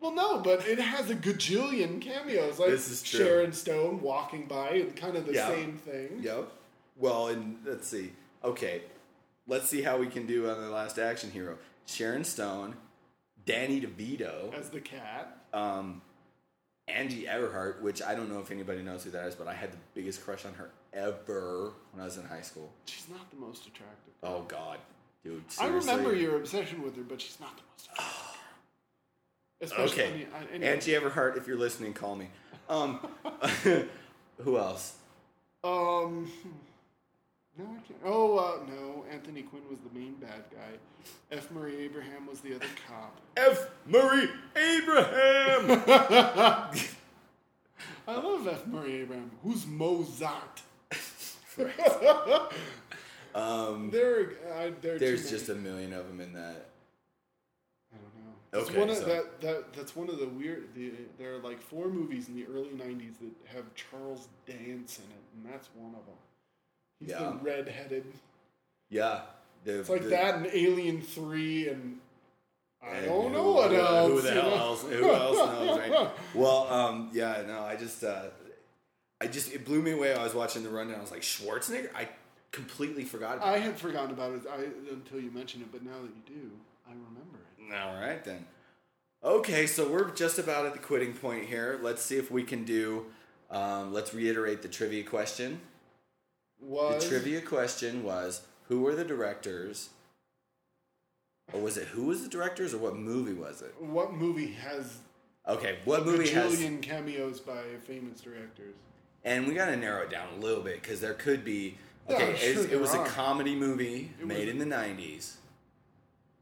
Well, no, but it has a gajillion cameos, like This is true. Sharon Stone walking by, and kind of the Yeah. same thing. Yep. Well, and let's see. Okay, let's see how we can do on the Last Action Hero. Sharon Stone, Danny DeVito, As the cat. um, Angie Everhart, which I don't know if anybody knows who that is, but I had the biggest crush on her ever when I was in high school. She's not the most attractive. Oh God, dude. I remember your obsession with her, but she's not the most. Especially, Okay, I mean, I, anyway. Angie Everhart, if you're listening, call me. Um, who else? Um, no, I can't. Oh, uh, no. Anthony Quinn was the main bad guy. F. Murray Abraham was the other cop. F. Murray Abraham. I love F. Murray Abraham. Who's Mozart? Um, There, uh, there there's just a million of them in that. I don't know. That's Okay, one of, so- that, that, that's one of the weird. The, there are like four movies in the early '90s that have Charles Dance in it, and that's one of them. He's Yeah. the redheaded. Yeah, the, It's like the- that and Alien Three, and I and don't who- know what else. Who the hell else? Who else knows? Right? Well, um, yeah, no, I just, uh, I just, it blew me away. I was watching the rundown. I was like, Schwarzenegger. I completely forgot about. It. I had forgotten about it I, until you mentioned it, but now that you do, I remember it. it. All right then. Okay, so we're just about at the quitting point here. Let's see if we can do. Um, let's reiterate the trivia question. Was The trivia question was who were the directors? Or was it who was the directors or what movie was it? what movie has Okay, what movie has cameos by famous directors? and we got to narrow it down a little bit because there could be okay, Yeah, sure it was a comedy movie It made was- in the 90s.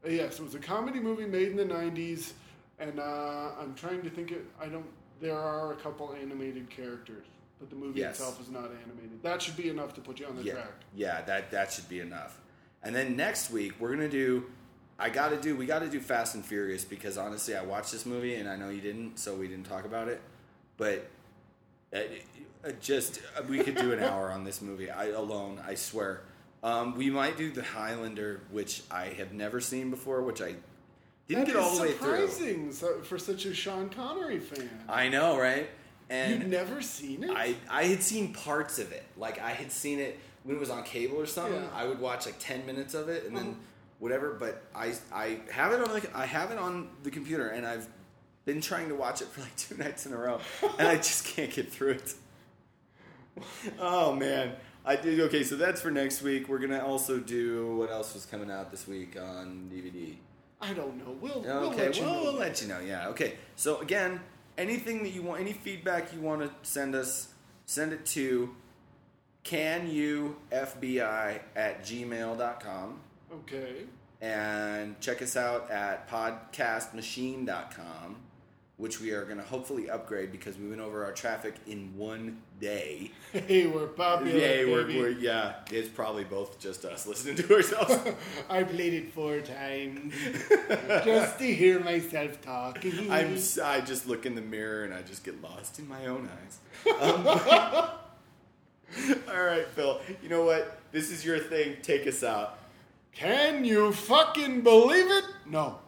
Uh, yes, it was a comedy movie made in the '90s, and uh, I'm trying to think. It, I don't. There are a couple animated characters, but the movie Yes. itself is not animated. That should be enough to put you on the Yeah. track. Yeah, that that should be enough. And then next week we're going to do I got to do we got to do Fast and Furious because honestly I watched this movie and I know you didn't so we didn't talk about it. But uh, just uh, we could do an hour on this movie I alone, I swear. Um, we might do the Highlander, which I have never seen before, which I didn't That get all the way through. surprising for such a Sean Connery fan. I know, right? And You've never seen it? I I had seen parts of it. Like I had seen it when it was on cable or something. Yeah. I would watch like ten minutes of it and then whatever. But I I have it on the I have it on the computer and I've been trying to watch it for like two nights in a row and I just can't get through it. oh man. I did okay, so that's for next week. We're gonna also do what else was coming out this week on DVD. I don't know. We'll, okay. we'll let you well, know. we'll let you know. Yeah, okay. So again, anything that you want, any feedback you want to send us, send it to can you FBI at gmail.com Okay. and check us out at podcastmachine.com, which we are going to hopefully upgrade because we went over our traffic in one day. Hey, we're popular, Yay, we're, we're, yeah, it's probably both just us listening to ourselves. I played it four times just to hear myself talking. I'm I just look in the mirror and I just get lost in my own eyes. Um, all right, Phil. You know what? This is your thing. Take us out. Can you fucking believe it? No.